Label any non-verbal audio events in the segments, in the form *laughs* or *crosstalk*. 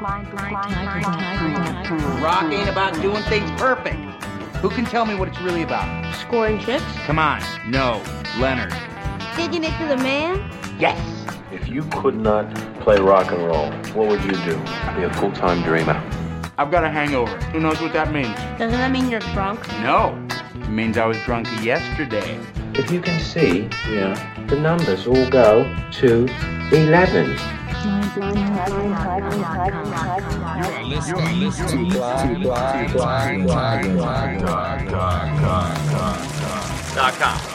Rock ain't about doing things perfect. Who can tell me what it's really about? Scoring chips? Come on. No. Leonard. Taking it to the man? Yes. If you could not play rock and roll, what would you do? Be a full-time dreamer. I've got a hangover. Who knows what that means? Doesn't that mean you're drunk? No. It means I was drunk yesterday. If you can see, yeah, the numbers all go to 11. Dot com. Tell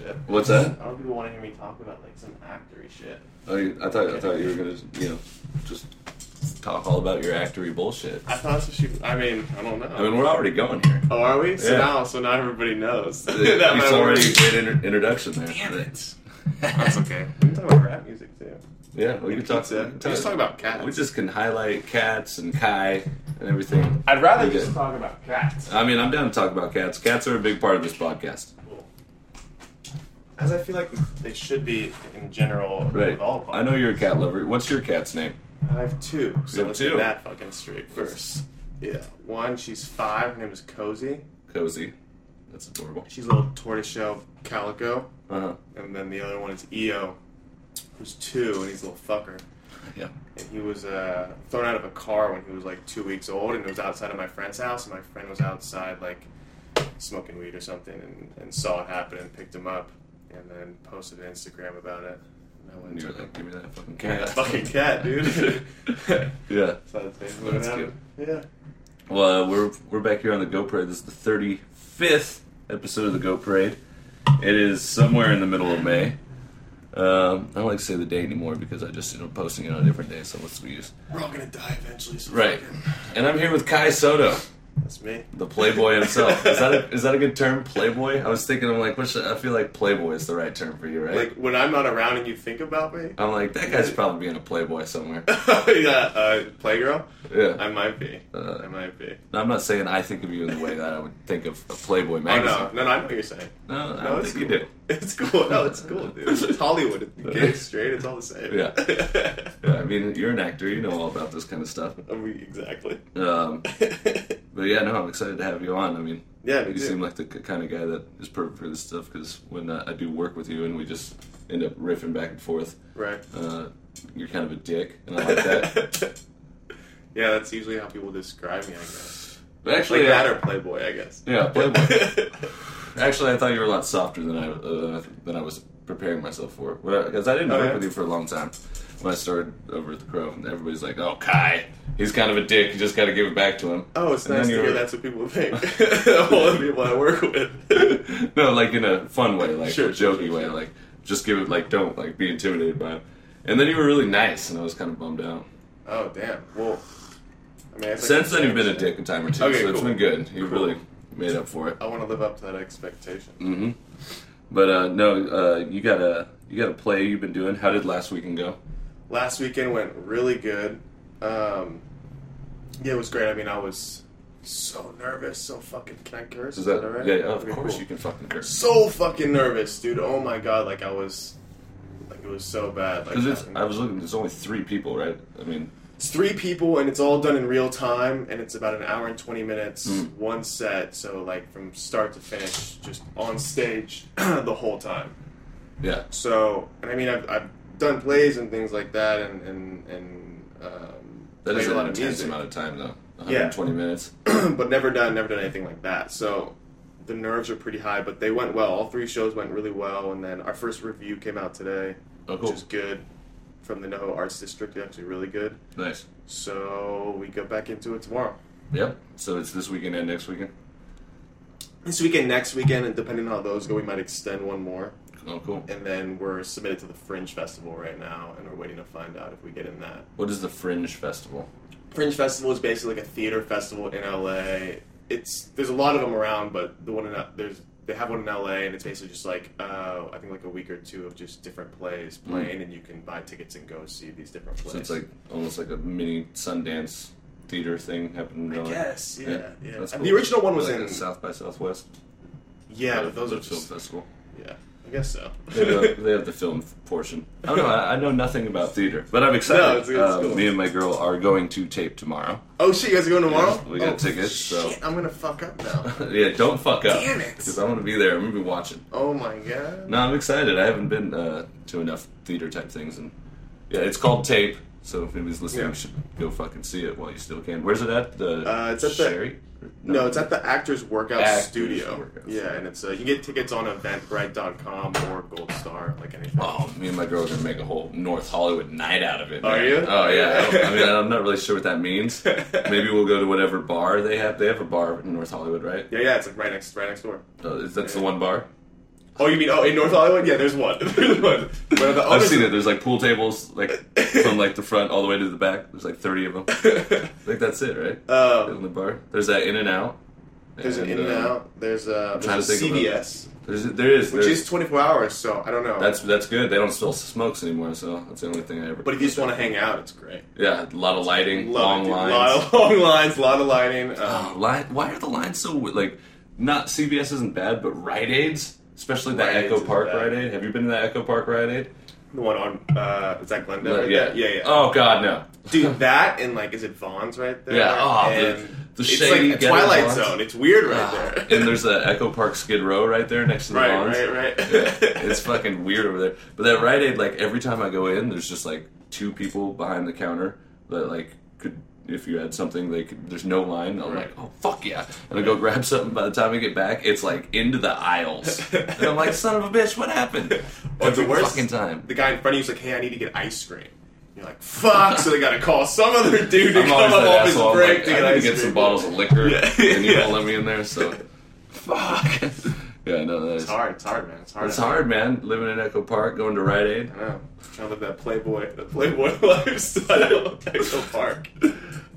actory bullshit. What's that? I don't people want to hear me talk about like some actory shit. Oh, you, I thought I thought you were gonna, you know, just talk all about your actory bullshit. I thought that's what she. I mean, I don't know. I mean, we're already going here. oh, are we? So Yeah. now, so now everybody knows. *laughs* that it's already a words- great inter- introduction there. Damn it. *laughs* That's okay. We can talk about rap music too. Yeah, we can talk. Pizza. we can Let's talk about cats. We just can highlight cats and Ky and everything. I'd rather just talk about cats. I mean, I'm down to talk about cats. Cats are a big part of this podcast. As I feel like they should be in general Right. with all I know you're a cat lover. What's your cat's name? I have two. So have let's two? get that fucking straight first. Yeah. One, she's five. Her name is Cozy. Cozy. That's adorable. She's a little tortoiseshell calico. Uh huh. And then the other one is EO, who's two, and he's a little fucker. *laughs* Yeah. And he was uh, thrown out of a car when he was like two weeks old, and it was outside of my friend's house, and my friend was outside like smoking weed or something, and, and saw it happen and picked him up, and then posted an Instagram about it. And I went And you to were like, give me that fucking cat. fucking cat, dude. *laughs* *laughs* yeah. so that's That's happened. Yeah. Well, uh, we're we're back here on the Goat Parade. This is the 35th episode of the Goat Parade. It is somewhere in the middle of May. Um, I don't like to say the day anymore because I just ended up posting it on a different day. So let's use We're all gonna die eventually. So right. fucking- And I'm here with Ky Soto. That's me. The Playboy himself. *laughs* Is that a, is that a good term, Playboy? I was thinking, I'm like, what should, I feel like Playboy is the right term for you, right? Like when I'm not around and you think about me. I'm like, that guy's probably being a Playboy somewhere. *laughs* yeah, uh, Playgirl. Yeah. I might be. Uh, I might be. I'm not saying I think of you in the way that I would think of a Playboy Oh magazine. no, no, no! I know what you're saying. No, I No, don't it's think cool. you do. *laughs* It's cool. No, it's cool, dude. It's Hollywood. Gay, straight. It's all the same. Yeah. Yeah, I mean, you're an actor. You know all about this kind of stuff. I mean, exactly. Um, but yeah, no, I'm excited to have you on. I mean, Yeah, you too. seem like the kind of guy that is perfect for this stuff because when uh, I do work with you and we just end up riffing back and forth, right. uh, you're kind of a dick, and I like that. *laughs* yeah, that's usually how people describe me. I guess. But actually, Like that uh, or Playboy, I guess. yeah, Playboy. *laughs* actually, I thought you were a lot softer than I uh, than I was preparing myself for because I didn't Oh, work yeah? with you for a long time when I started over at the Crow, and everybody's like, "Oh, Ky, he's kind of a dick. You just got to give it back to him." Oh, it's And nice to you hear were- that's what people think. *laughs* *laughs* All the people I work with. *laughs* no, like in a fun way, like Sure, a sure, jokey sure, way, like just give it, like don't like be intimidated by him. And then you were really nice, and I was kind of bummed out. oh, damn. Well, I mean, I Since then, you've been a dick a time or two, Okay, so it's cool. been good. You've Cool. really made up for it. I want to live up to that expectation. Mm-hmm. But uh, no, uh, you got a you got a play you've been doing. How did last weekend go? Last weekend went really good. Um, yeah, it was great. I mean, I was so nervous, so fucking. Can I curse? Is that all right? yeah? Of Okay, course cool. you can fucking curse. So fucking nervous, dude. Oh my god, like I was, like it was so bad. Like Because it's I was looking. There's only three people, right? I mean, it's three people and it's all done in real time and it's about an hour and 20 minutes Mm. one set so like from start to finish just on stage *clears throat* the whole time yeah. so and i mean i've, I've done plays and things like that and and, and um, That is a lot of intense music amount of time, though. Yeah. 120 minutes. *clears throat* but never done never done anything like that so the nerves are pretty high but they went well all three shows went really well and then our first review came out today Oh, cool. which is good from the NoHo Arts District, actually really good. Nice. So we go back into it tomorrow. Yep. So it's this weekend and next weekend. this weekend, next weekend, and depending on how those go, we might extend one more. Oh, cool. And then we're submitted to the Fringe Festival right now, and we're waiting to find out if we get in that. What is the Fringe Festival? Fringe Festival is basically like a theater festival in LA. It's there's a lot of them around, but the one in there's they have one in LA, and it's basically just like uh, I think like a week or two of just different plays playing, and you can buy tickets and go see these different plays. So it's like almost like a mini Sundance theater thing happening. in I LA. guess, yeah, yeah. That's And cool. the original one was like in South by Southwest. yeah, but those are film just festival. I guess so. They have, they have the *laughs* film portion. I don't know. I, I know nothing about theater, but I'm excited. No, it's- it's Uh, cool. Me and my girl are going to tape tomorrow. oh shit, you guys are going tomorrow? Yeah, we got oh, tickets, so- shit, I'm gonna fuck up now. *laughs* yeah, don't fuck up. Damn it. Because I'm gonna be there. I'm gonna be watching. oh my god. No, I'm excited. I haven't been uh, to enough theater type things, and yeah, it's called Tape. So if anybody's listening, Yeah. you should go fucking see it while you still can. Where's it at? The Uh, it's at the- Sherry? No, it's at the Actors Workout Actors Studio. Workout yeah, Studio. and it's uh, you can get tickets on Eventbrite.com or Gold Star, like anything. Oh, me and my girl are gonna make a whole North Hollywood night out of it. Are man. you? Oh yeah. I, don't- I mean, *laughs* I'm not really sure what that means. *laughs* Maybe we'll go to whatever bar they have. They have a bar in North Hollywood, right? Yeah, yeah, it's like right next, right next door. Uh, is that's the one bar? Oh, you mean oh in North Hollywood? Yeah, there's one. *laughs* there's one. But the I've seen it. There's like pool tables, like from like the front all the way to the back. There's like 30 of them. *laughs* I think that's it, right? Um, in the bar. There's that In and Out. there's an In and uh, Out. There's uh, there's a to think of CVS, There's there is which there's- is 24 hours. So I don't know. that's that's good. They don't still smokes anymore, so that's the only thing I ever. But if you just want to hang out, it's great. yeah, a lot of lighting, long it, lines. A lot of *laughs* long lines, a lot of lighting. Um, Oh, line, why are the lines so like? Not CVS isn't bad, but Rite Aids, especially the Rite Echo isn't Park bad. Rite Aid. Have you been to that Echo Park Rite Aid? the one on uh, is that Glendale? right yeah, there? yeah, yeah. Oh God, no. Dude, that and like, is it Vons right there? Yeah, oh, the- and the it's shady like a ghetto Twilight Vons. Zone. It's weird right Ah, there. and there's the Echo Park Skid Row right there next to the right, Vons. right, right. Yeah, it's fucking weird over there. But that Rite Aid, like every time I go in, there's just like two people behind the counter that like could, if you had something, they could. There's no line. I'm Right. like, oh fuck yeah, and I go grab something. By the time I get back, it's like into the aisles, and I'm like, son of a bitch, what happened? *laughs* Or the worst, fucking time. The guy in front of you's like, "Hey, I need to get ice cream." You're like, "Fuck!" so they gotta call some other dude to *laughs* I'm come up off his break like, to I get need to get cream. some bottles of liquor, *laughs* Yeah, and you yeah. won't let me in there. So, fuck. Yeah, no, that is. It's hard. It's hard, man. It's hard. It's hard, man. Living in Echo Park, going to Rite Aid. I know. Trying to live that playboy, the playboy *laughs* lifestyle. Echo Park.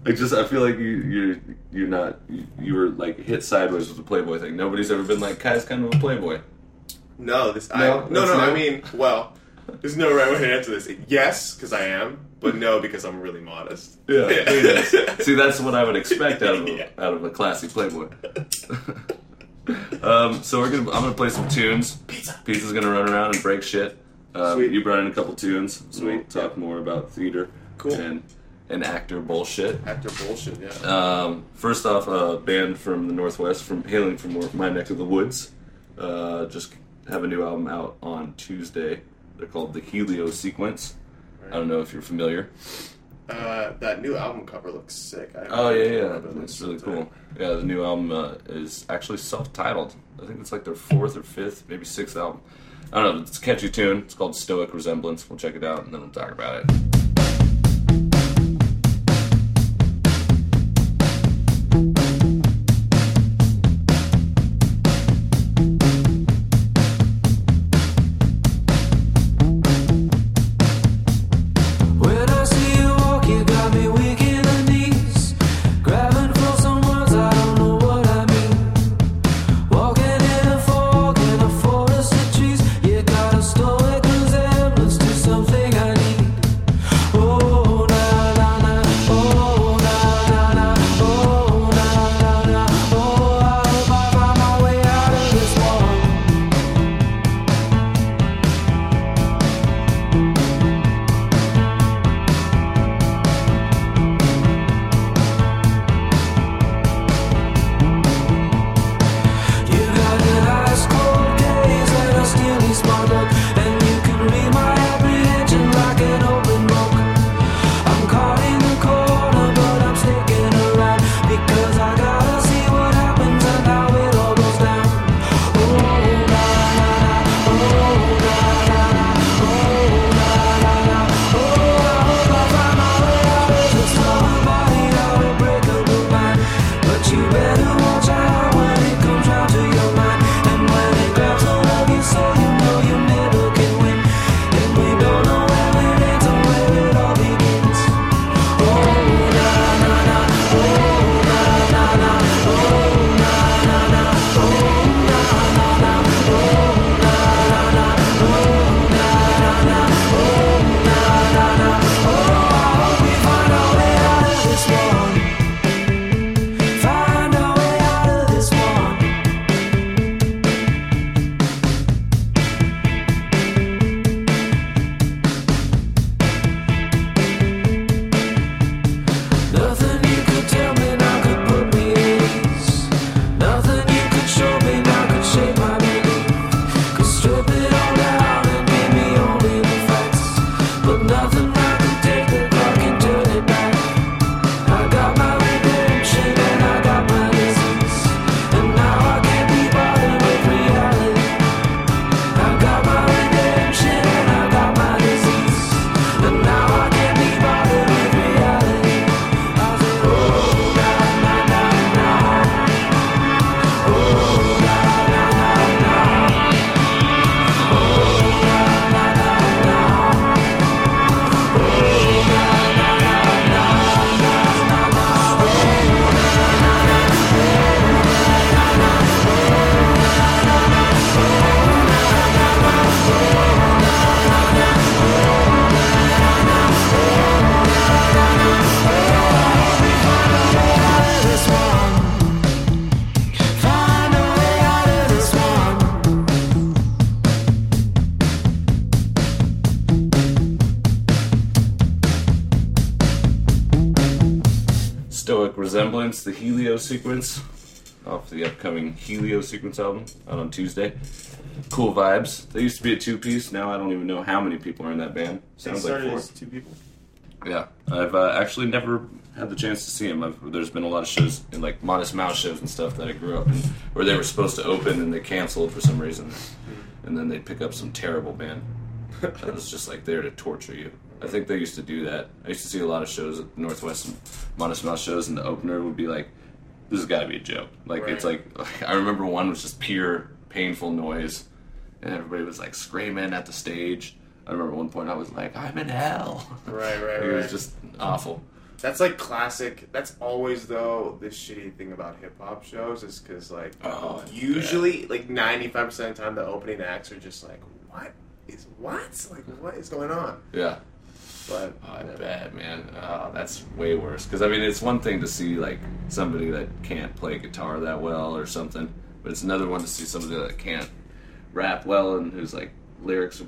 I just I feel like you you're you're not you, you were like hit sideways with the Playboy thing. Nobody's ever been like Ky's kind of a Playboy. No, this. No, I, no, no. I mean, well, there's no right way to answer this. Yes, because I am, but no, because I'm really modest. Yeah. *laughs* See, that's what I would expect out of a, Yeah. out of a classy Playboy. *laughs* um, so we're gonna I'm gonna play some tunes. Pizza. Pizza's gonna run around and break shit. Um, Sweet. You brought in a couple tunes, so we'll Sweet. talk more about theater Cool. and and actor bullshit. Actor bullshit. Yeah. Um, first off, a band from the Northwest, from hailing from my neck of the woods, uh, just have a new album out on Tuesday. They're called the Helio Sequence. Right. I don't know if you're familiar. Uh, that new album cover looks sick. I Oh yeah, yeah, it it's looks really cool. Yeah, the new album uh, is actually self-titled. I think it's like their fourth or fifth, maybe sixth album. I don't know. It's a catchy tune. It's called Stoic Resemblance. We'll check it out and then we'll talk about it. Resemblance, the Helio sequence, off the upcoming Helio sequence album out on Tuesday. Cool vibes. They used to be a two piece. Now I don't even know how many people are in that band. They Sounds like four. as two people. Yeah, I've uh, actually never had the chance to see them. I've, there's been a lot of shows, in like Modest Mouse shows and stuff that I grew up in, where they were supposed to open and they canceled for some reason, and then they'd pick up some terrible band that was just like there to torture you. I think they used to do that. I used to see a lot of shows at Northwest Modest Mouse shows, and the opener would be like, "This has got to be a joke." Like it's Right. like *laughs* I remember one was just pure painful noise, and everybody was like screaming at the stage. I remember one point I was like, "I'm in hell." Right, right, *laughs* It right. was just awful. That's like classic. That's always though the shitty thing about hip hop shows is because like Oh, it's usually like ninety five percent of the time the opening acts are just like what is what like what is going on? Yeah. But Oh, I bet, man. Oh, that's way worse. Because I mean, it's one thing to see like somebody that can't play guitar that well or something, but it's another one to see somebody that can't rap well and who's like lyrics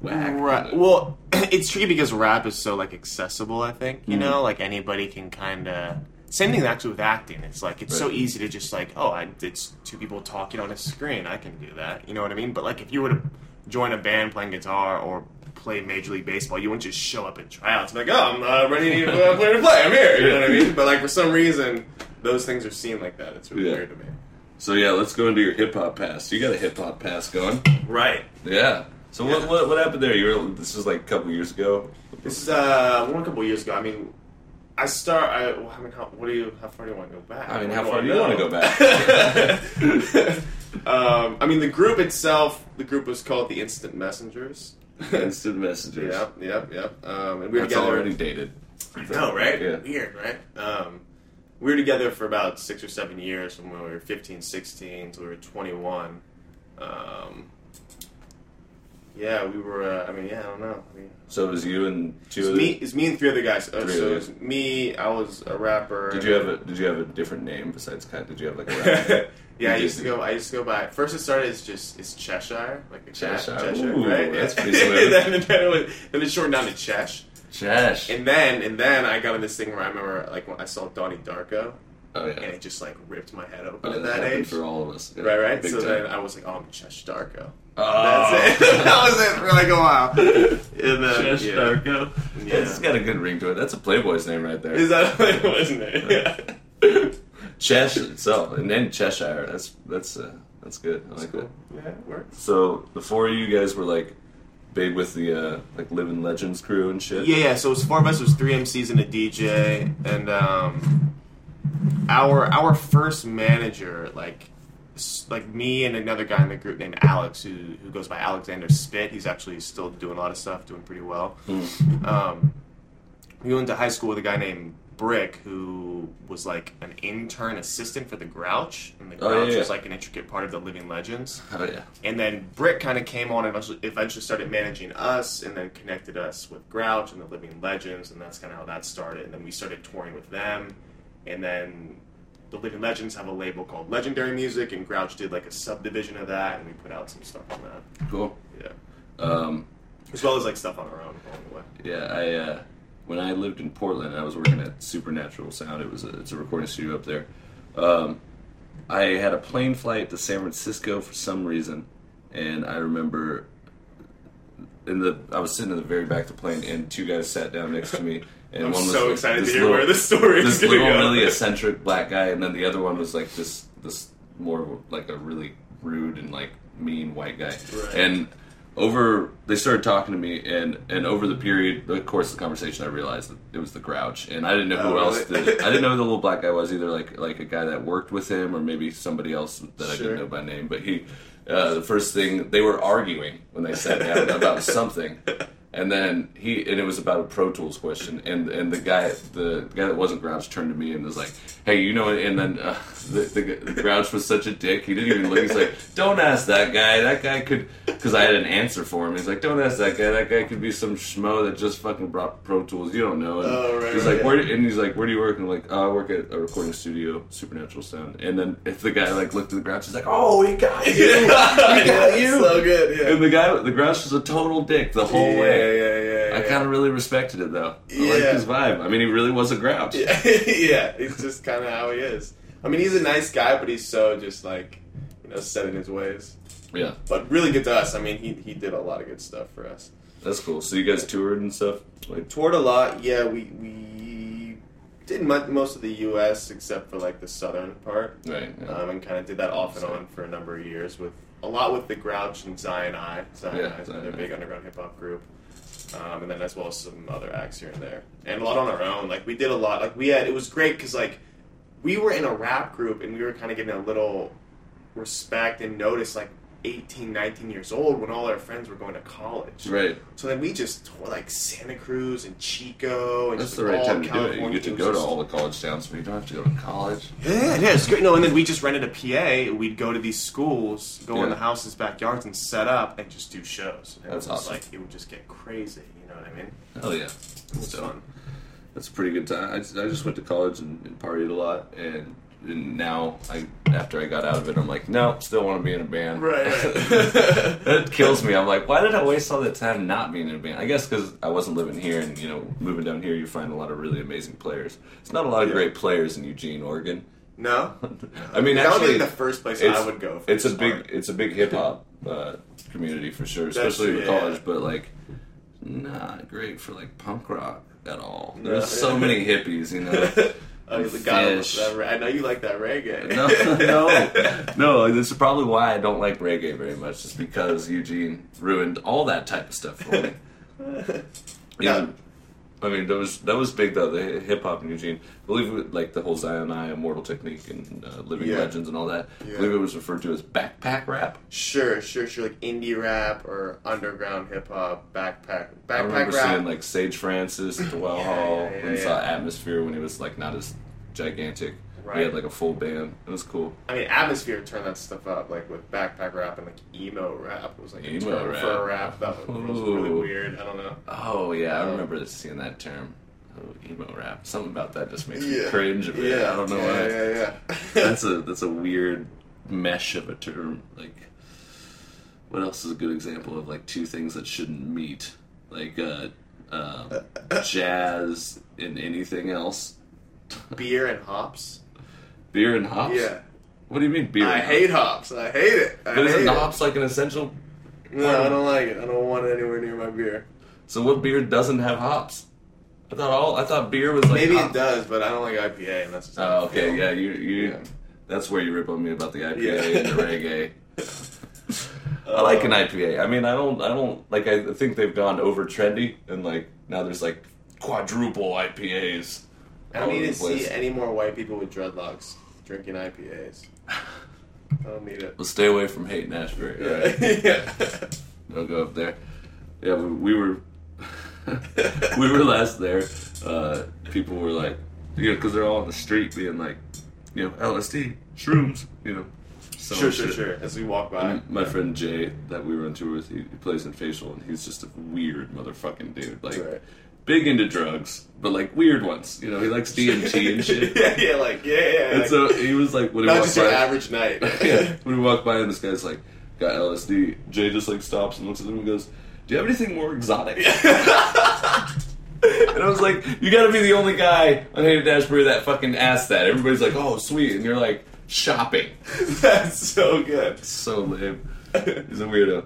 whack. Right. Well, *clears throat* it's tricky because rap is so like accessible. I think you Mhm. know, like anybody can kind of. Same thing actually with acting. It's like it's so easy to just like, oh, I, it's two people talking on a screen. I can do that. You know what I mean? But like, if you were to join a band playing guitar or play Major League Baseball, you wouldn't just show up at tryouts and be like, oh, I'm uh, ready to uh, play to play. I'm here. You know what I mean? But like for some reason, those things are seen like that. It's really Yeah. weird to me. So yeah, let's go into your hip hop past. You got a hip hop past going. Right. Yeah. So Yeah. what, what what happened there? You were this was like a couple years ago. This is uh, one couple years ago. I mean, I start. I, I mean, how, what do you? How far do you want to go back? I mean, how far do you want to go back? *laughs* *laughs* um, I mean, the group itself. The group was called the Instant Messengers. *laughs* Instant messengers. Yep, yep, yep. Um, and we were That's together. already dated. I know, right? Yeah. Weird, right? Um, we were together for about six or seven years from when we were 15, 16 until we were 21. Um, yeah, we were. Uh, I mean, yeah, I don't know. I mean, So it was you and two it's other. me, it's me and three other guys. Uh, Three so it was me. I was a rapper. Did you have a Did you have a different name besides kind? Did you have like a rap? *laughs* yeah, I used to go. I used to go by. First, it started as just it's Cheshire, like a cat, Cheshire. Cheshire, Ooh, right? that's pretty *laughs* smooth. then, *laughs* then, it was, then it shortened down to Chesh, Chesh. and then and then I got in this thing where I remember like when I saw Donnie Darko, Oh yeah. and it just like ripped my head open Oh, at that that age. for all of us. Yeah, Right, right. big So time. then I was like, "Oh, I'm Chesh Darko." Oh. That's it. *laughs* that was it for like a while. And then, Chesh yeah. Darko. Yeah. It's got a good ring to it. That's a Playboy's name right there. Is that what it was? Yeah. Chesh itself, and then Cheshire. That's that's uh, that's good. I like that. cool. Yeah, it works. So the four of you guys were like big with the uh, like Living Legends crew and shit. Yeah, yeah. So it was four of us. It was three MCs and a DJ, and um, our our first manager, like like me and another guy in the group named Alex, who who goes by Alexander Spit. He's actually still doing a lot of stuff, doing pretty well. Mm. Um, we went to high school with a guy named Brick, who was like an intern assistant for the Grouch, and the Oh, Grouch yeah, yeah. was like an intricate part of the Living Legends. Oh yeah. And then Brick kind of came on and eventually, eventually started managing us and then connected us with Grouch and the Living Legends, and that's kind of how that started. And then we started touring with them. And then the Living Legends have a label called Legendary Music, and Grouch did like a subdivision of that, and we put out some stuff on that. Cool. Yeah. Um, As well as like stuff on our own along the way. yeah, I uh, when I lived in Portland, I was working at Supernatural Sound. It was a, it's a recording studio up there. Um, I had a plane flight to San Francisco for some reason, and I remember in the I was sitting in the very back of the plane, and two guys sat down next to me, *laughs* and I'm one was so like excited to hear little- where this story this is going to little go. really eccentric black guy, and then the other one was like this this more like a really rude and like mean white guy. Right. And over they started talking to me, and and over the period, of course, of the conversation, I realized that it was the Grouch, and I didn't know who Oh, else. really? Did, I didn't know who the *laughs* little black guy was either, like like a guy that worked with him, or maybe somebody else that I didn't know by name. But he, uh, the first thing they were arguing when they sat down *laughs* about something. And then he, and it was about a Pro Tools question, and and the guy, the guy that wasn't Grouch, turned to me and was like, "Hey, you know," and then uh, the, the the Grouch was such a dick. He didn't even look. He's like, "Don't ask that guy. That guy could," because I had an answer for him. He's like, "Don't ask that guy. That guy could be some schmo that just fucking brought Pro Tools. You don't know." And Oh, right, he's right, like, yeah. "Where?" And he's like, "Where do you work?" And I'm like, "Oh, I work at a recording studio, Supernatural Sound." And then if the guy like looked at the Grouch, he's like, "Oh, he got you. he got *laughs* you." So good, yeah. And the guy, the Grouch was a total dick the whole yeah, way. yeah, yeah, yeah. I kind of really respected it though. I like Yeah. his vibe. I mean, he really was a grouch. *laughs* Yeah, yeah, it's just kind of how he is. I mean, he's a nice guy, but he's so just like, you know, set in his ways. Yeah, But really good to us. I mean, he he did a lot of good stuff for us. that's cool. So you guys toured and stuff. Like, Toured a lot. Yeah, we we did most of the U.S. except for like the southern part, right. Yeah. um, and kind of did that off and on for a number of years with a lot with the Grouch and Zion I. Zion Yeah, I is another big underground hip hop group. Um, and then as well as some other acts here and there, and a lot on our own. Like we did a lot. Like we had, it was great because like we were in a rap group and we were kind of getting a little respect and notice like 18 19 years old when all our friends were going to college right. so then we just toured like santa cruz and chico and That's just the right time to do it. You get to go to all the college towns, but you don't have to go to college. yeah, yeah, it's great. No, and then we just rented a PA. We'd go to these schools, go in the houses' backyards, and set up and just do shows. And That's it was awesome. Like it would just get crazy. You know what I mean? Hell yeah. It was So- fun. That's a pretty good time. I, I just went to college and, and partied a lot, and, and now I after I got out of it, I'm like, no, still want to be in a band. Right, *laughs* that kills me. I'm like, why did I waste all that time not being in a band? I guess because I wasn't living here, and you know, moving down here, you find a lot of really amazing players. It's not a lot of Yeah. great players in Eugene, Oregon. No, *laughs* I mean, that would actually, be the first place I would go. For it's a big, it's a big hip hop uh, community for sure, especially in yeah. college. But like, not great for like punk rock at all. No. There's so many hippies, you know. *laughs* Oh, you got Fish. that, I know you like that reggae. no, *laughs* no, no. This is probably why I don't like reggae very much, just because Eugene ruined all that type of stuff for me. *laughs* Yeah. I mean, that was that was big though. The hip hop in Eugene, I believe, it, like the whole Zion I, Immortal Technique, and uh, Living Yeah. Legends, and all that. I believe it was referred to as backpack rap. Sure, sure, sure. Like indie rap or underground hip hop, backpack, backpack I remember rap. seeing like Sage Francis at the Well Yeah, Hall, yeah, yeah, and yeah. saw Atmosphere when he was like not as gigantic. Right. had like a full band. It was cool. I mean, atmosphere turned that stuff up, like with backpack rap and like emo rap. It was like a Emo term rap. for a rap that was really weird. I don't know. Oh yeah, I Um, remember seeing that term. Oh, emo rap. Something about that just makes Yeah. me cringe a bit. Yeah, I don't know yeah, why. Yeah, yeah. *laughs* That's a that's a weird mesh of a term. Like, what else is a good example of like two things that shouldn't meet? Like uh, um, *laughs* jazz and anything else. Beer and hops. Beer and hops. Yeah, What do you mean beer? I hate hops? hops. I hate it. I But isn't it. hops like an essential? No, I don't like it. I don't want it anywhere near my beer. So what beer doesn't have hops? I thought all I thought beer was like Maybe hop- it does, but I don't like IPA, and that's just Oh, okay, yeah, you you. Yeah. That's where you rip on me about the IPA Yeah. and the reggae. *laughs* I like an uh. IPA. I mean, I don't, I don't like. I think they've gone over trendy, and like now there's like quadruple IPAs. I don't need to see any more white people with dreadlocks drinking IPAs. I don't need it. Well, stay away from Haight Ashbury. all right? *laughs* yeah. Don't go up there. Yeah, we, we were *laughs* we were last there. Uh, people were like, you know, because they're all on the street being like, you know, LSD, shrooms, you know. Sure, sure, shit. sure. As we walk by. And my friend Jay that we were on tour with, he, he plays in facial, and he's just a weird motherfucking dude. Like, Right. Big into drugs, but like weird ones. You know, he likes DMT and *laughs* shit. yeah, yeah, like yeah, yeah. And like, so he was like, when he not walked just your by, average night. *laughs* yeah, when we walk by and this guy's like got LSD, Jay just like stops and looks at him and goes, "Do you have anything more exotic?" *laughs* and I was like, "You got to be the only guy on Haight Ashbury that fucking asked that." Everybody's like, "Oh, sweet," and you're like, "Shopping." That's so good. So lame. He's a weirdo.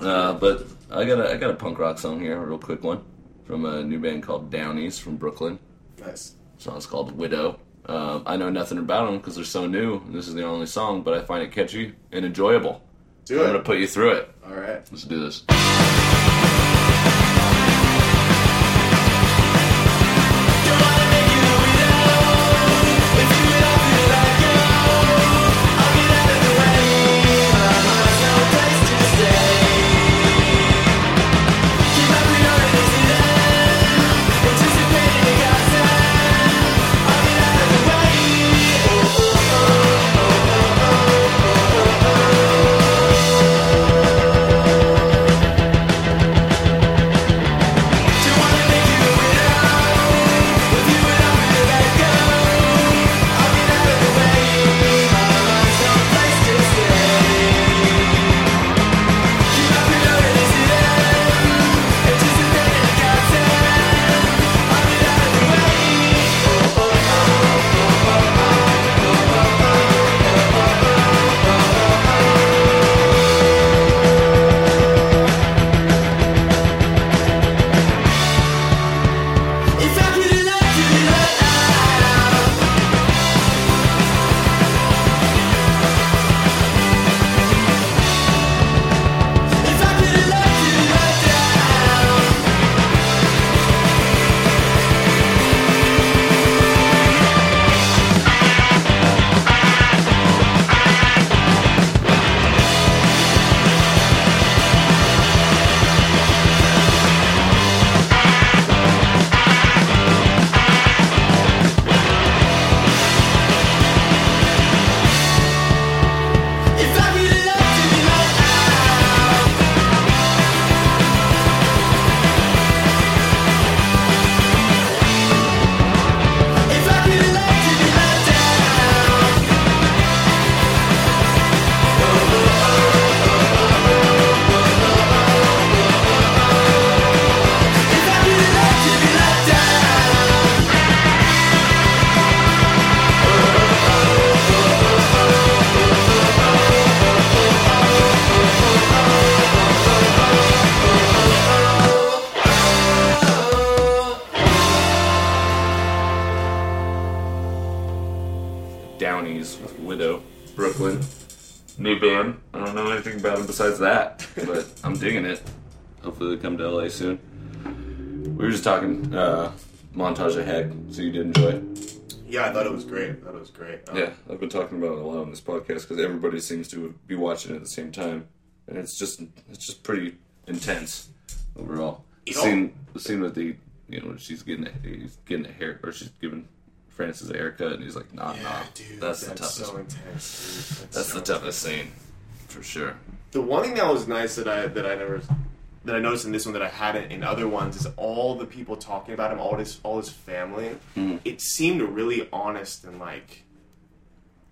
Uh, but I got a I got a punk rock song here, a real quick one from a new band called Downies from Brooklyn. Nice. song's called Widow. Um, I know nothing about them because they're so new. and This is the only song, but I find it catchy and enjoyable. Do it. I'm gonna put you through it. All right. Let's do this. Brooklyn. New band. I don't know anything about them besides that, but I'm digging it. Hopefully they come to LA soon. We were just talking uh, montage of Heck, so you did enjoy it. Yeah, I thought it was great. I thought it was great. Um, Yeah, I've been talking about it a lot on this podcast because everybody seems to be watching it at the same time, and it's just it's just pretty intense overall. The scene, the scene with the you know she's getting a, getting a hair or she's giving Frances haircut, and he's like, nah, Yeah, nah, dude, that's, that's, the toughest. so intense. Dude. that's so the toughest scene for sure. The one thing that was nice that I that I never that I noticed in this one that I hadn't in other ones is all the people talking about him, all his all his family. Mhm. It seemed really honest and like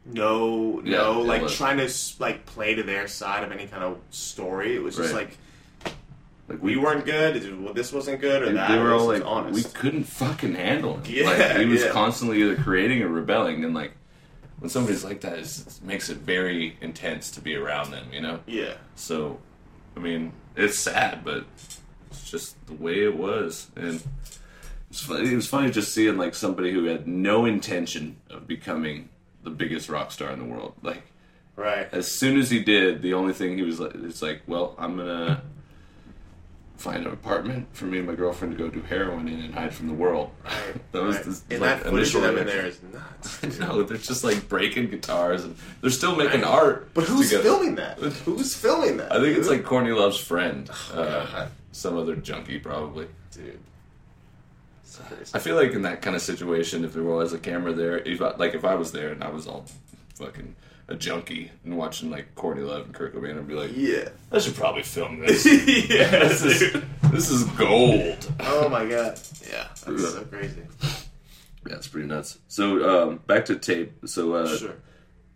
no Yeah, no like was. trying to like play to their side of any kind of story. It was just Right. like Like we weren't good. This wasn't good, or that. they were all like, honest. we couldn't fucking handle him. Yeah, like, he was yeah. constantly either creating or rebelling, and like when somebody's like that, it makes it very intense to be around them. You know. yeah. So, I mean, it's sad, but it's just the way it was, and it's funny, it was funny just seeing like somebody who had no intention of becoming the biggest rock star in the world. Like, Right. as soon as he did, the only thing he was like, it's like, well, I'm gonna find an apartment for me and my girlfriend to go do heroin in and hide from the world. Right. *laughs* that was right. this, and like, that initial them in there is nuts. *laughs* No, they're just like breaking guitars and they're still making Right. art. But who's together. filming that? *laughs* Who's filming that? I think it's like Courtney Love's friend, Oh, uh, some other junkie probably. dude. I feel like in that kind of situation, if there was a camera there, if I, like if I was there and I was all fucking a junkie and watching like Courtney Love and Kurt Cobain, I'd be like, Yeah. I should probably film *laughs* this. yeah, *laughs* this is this is gold. Oh my god. Yeah, that's so crazy. Yeah, it's pretty nuts. So um, back to tape. So uh, Sure.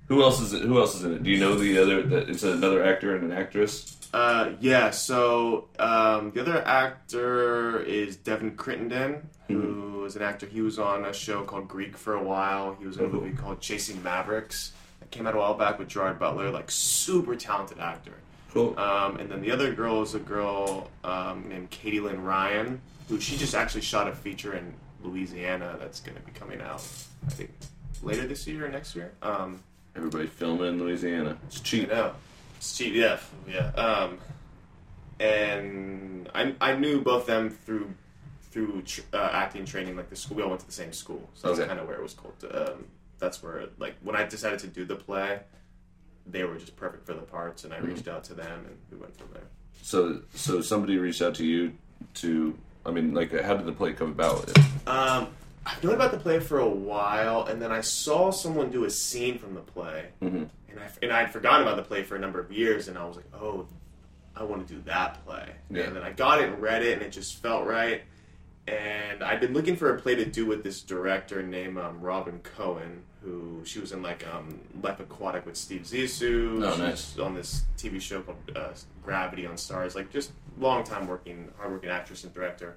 who else is it? Who else is in it? Do you know the other? That it's another actor and an actress. Uh, yeah, so um, the other actor is Devin Crittenden, who is an actor. He was on a show called Greek for a while. He was in a movie called Chasing Mavericks came out a while back with Gerard Butler. Like, super talented actor. Cool. Um, and then the other girl is a girl um, named Katie Lynn Ryan, who she just actually shot a feature in Louisiana that's going to be coming out, I think, later this year or next year. Um, Everybody filming in Louisiana. It's I cheap. know. It's cheap, yeah, yeah. Um, and I, I knew both them through through tr- uh, acting training, like the school. We all went to the same school, so that's kind of where it was called. Um, that's where, like, when I decided to do the play, they were just perfect for the parts, and I reached out to them, and we went from there. So so somebody reached out to you to. I mean, like, how did the play come about? Um, I've known about the play for a while, and then I saw someone do a scene from the play, Mhm. and I and I'd forgotten about the play for a number of years, and I was like, oh, I want to do that play, Yeah. and then I got it and read it, and it just felt right. And I'd been looking for a play to do with this director named um, Robyn Cohen, who she was in like um, Life Aquatic with Steve Zissou. Oh, nice. On this TV show called uh, Gravity on Starz, like just long time working, hard working actress and director.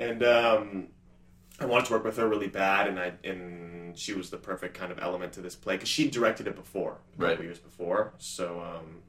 And um, I wanted to work with her really bad, and I and she was the perfect kind of element to this play because she directed it before, right. a couple years before. So um,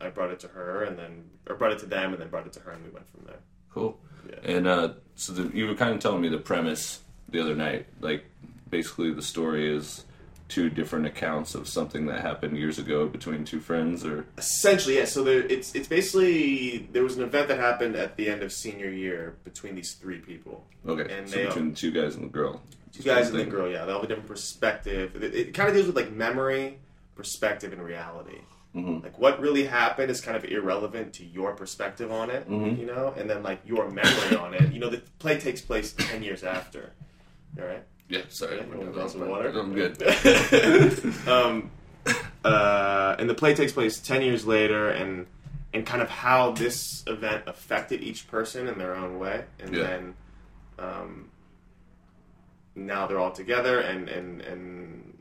I brought it to her, and then or brought it to them, and then brought it to her, and we went from there. Cool. Yeah. And uh, so the, you were kind of telling me the premise the other night. Like, basically, the story is two different accounts of something that happened years ago between two friends, or Essentially, yeah. So there, it's it's basically there was an event that happened at the end of senior year between these three people. okay, And so they- between two guys and the girl. Two guys and the girl, yeah, they all have a different perspective. It, it kind of deals with like memory, perspective, and reality. Mhm. Like what really happened is kind of irrelevant to your perspective on it, Mhm. you know, and then like your memory on it. You know, the play takes place ten years after. All right. Yeah, sorry. Yeah, we're you a glass of water? I'm good. *laughs* um, uh, and the play takes place ten years later, and and kind of how this event affected each person in their own way, and Yeah. then um, now they're all together, and and and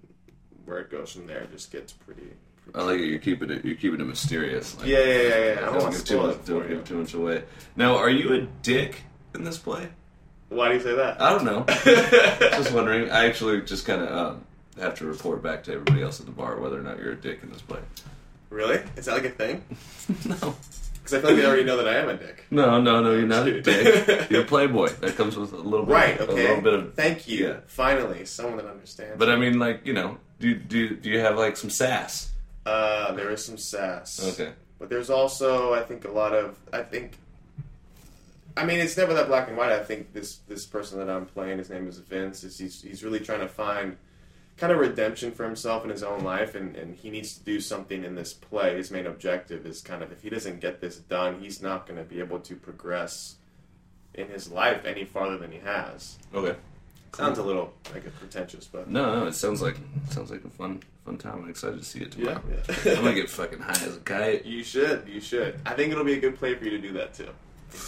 where it goes from there just gets pretty. pretty I like it. You're keeping it. You're keeping it mysterious. Like, Yeah, yeah, yeah, yeah. I don't Don't want to give too spoil much. it Don't give too much away. Now, are you a dick in this play? Why do you say that? I don't know. *laughs* just wondering. I actually just kind of um, have to report back to everybody else at the bar whether or not you're a dick in this play. really? Is that like a thing? *laughs* no. Because I feel like they already know that I am a dick. No, no, no. You're not a dick. *laughs* You're a playboy. That comes with a little bit. Right. A little bit of. Thank you. yeah. Finally, someone that understands. But I mean, like you know, Do do do you have like some sass? Uh, there is some sass. Okay. But there's also, I think, a lot of. I think. I mean, it's never that black and white. I think this this person that I'm playing, his name is Vince. Is he's he's really trying to find kind of redemption for himself in his own life, and and he needs to do something in this play. His main objective is kind of if he doesn't get this done, he's not going to be able to progress in his life any farther than he has. Okay. Sounds a little like a pretentious, but No, no, it sounds like sounds like a fun fun time. I'm excited to see it yeah, tomorrow. yeah. I'm gonna get fucking high as a kite. You should. You should. I think it'll be a good play for you to do that too.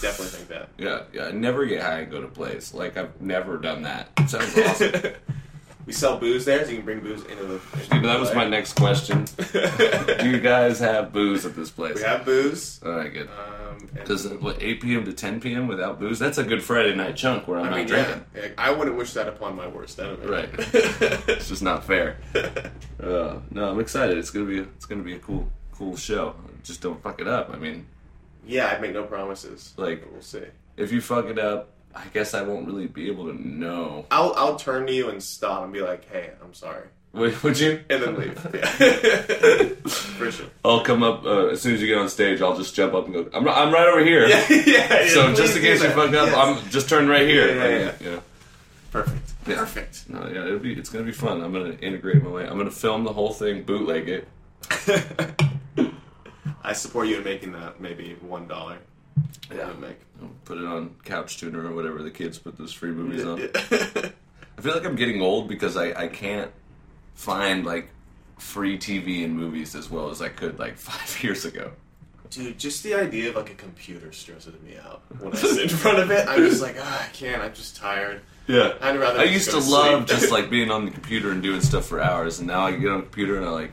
Definitely think that. Yeah, yeah. I never get high and go to plays. Like I've never done that. It sounds awesome. *laughs* we sell booze there, so you can bring booze into the. Into Dude, that was my next question. *laughs* Do you guys have booze at this place? we have booze. All right, good. Um, Does it what 8 p.m. to 10 p.m. without booze? That's a good Friday night chunk where I'm I not mean, drinking. yeah, yeah, I wouldn't wish that upon my worst enemy. Right. *laughs* It's just not fair. Uh, no, I'm excited. It's gonna be it's gonna be a cool cool show. Just don't fuck it up. I mean, yeah, I'd make no promises. Like- we'll see. if you fuck it up, I guess I won't really be able to know. I'll I'll turn to you and stop and be like, "Hey, I'm sorry," Would, would you? and then leave. *laughs* Yeah. *laughs* For sure. I'll come up uh, as soon as you get on stage. I'll just jump up and go. I'm I'm right over here. *laughs* Yeah, yeah, yeah, So just in case you fuck up, Yes. I'm just turn right here. Yeah, yeah, I yeah. perfect. Perfect. No, yeah, it'll be. It's gonna be fun. I'm gonna integrate my way. I'm gonna film the whole thing, bootleg it. I support you in making that maybe one dollar. Yeah. make. Put it on Couch Tuner or whatever the kids put those free movies on. *laughs* I feel like I'm getting old because I, I can't find like free TV and movies as well as I could like *laughs* five years ago. Dude, just the idea of like a computer stresses me out. When I sit in front of it, I'm just like, ah, I can't. I'm just tired. Yeah. I'd rather. I just used go to to love sleep. just like *laughs* being on the computer and doing stuff for hours, and now I get on the computer and I like,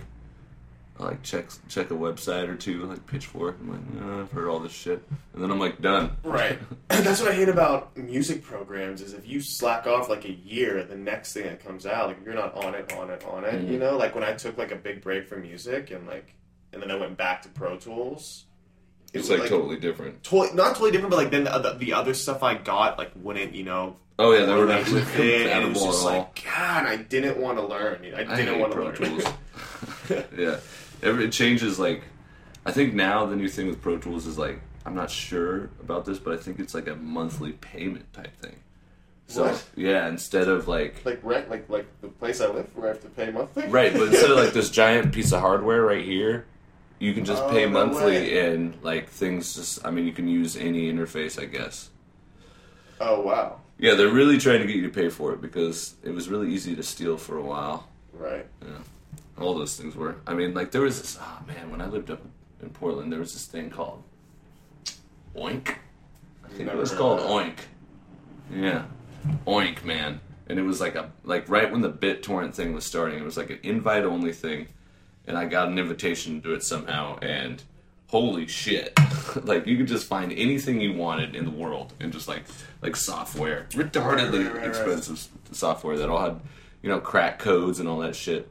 I like check check a website or two, like Pitchfork. I'm like, "Uh, I've heard all this shit, and then I'm like done. Right. *laughs* *clears throat* That's what I hate about music programs is if you slack off like a year, the next thing that comes out, like you're not on it, on it, on it, Mm-hmm. you know, like when I took like a big break from music and like, and then I went back to Pro Tools. it It's was, like, totally different. to- not totally different, but like then the, other- the other stuff I got like wouldn't, you know, Oh yeah, they were not correlate with it, and it was compatible just at all. like, God, I didn't want to learn. I I didn't hate want to Pro learn. Tools. *laughs* yeah, Every, it changes. Like, I think now the new thing with Pro Tools is like, I'm not sure about this, but I think it's like a monthly payment type thing. So What? yeah, instead of like like rent, like like the place I live where I have to pay monthly. right, but instead of like this *laughs* giant piece of hardware right here, you can just Oh, pay no monthly way. and like things. Just I mean, you can use any interface, I guess. Oh wow. Yeah, they're really trying to get you to pay for it because it was really easy to steal for a while. Right. All those things were. I mean, like there was this. Oh man, when I lived up in Portland, there was this thing called Oink. I think it was called Oink. Yeah, Oink, man. And it was like a like right when the BitTorrent thing was starting. It was like an invite only thing, and I got an invitation to do it somehow. And holy shit, *laughs* like you could just find anything you wanted in the world, and just like like software, retardedly Right, right, right, expensive software that all had you know crack codes and all that shit.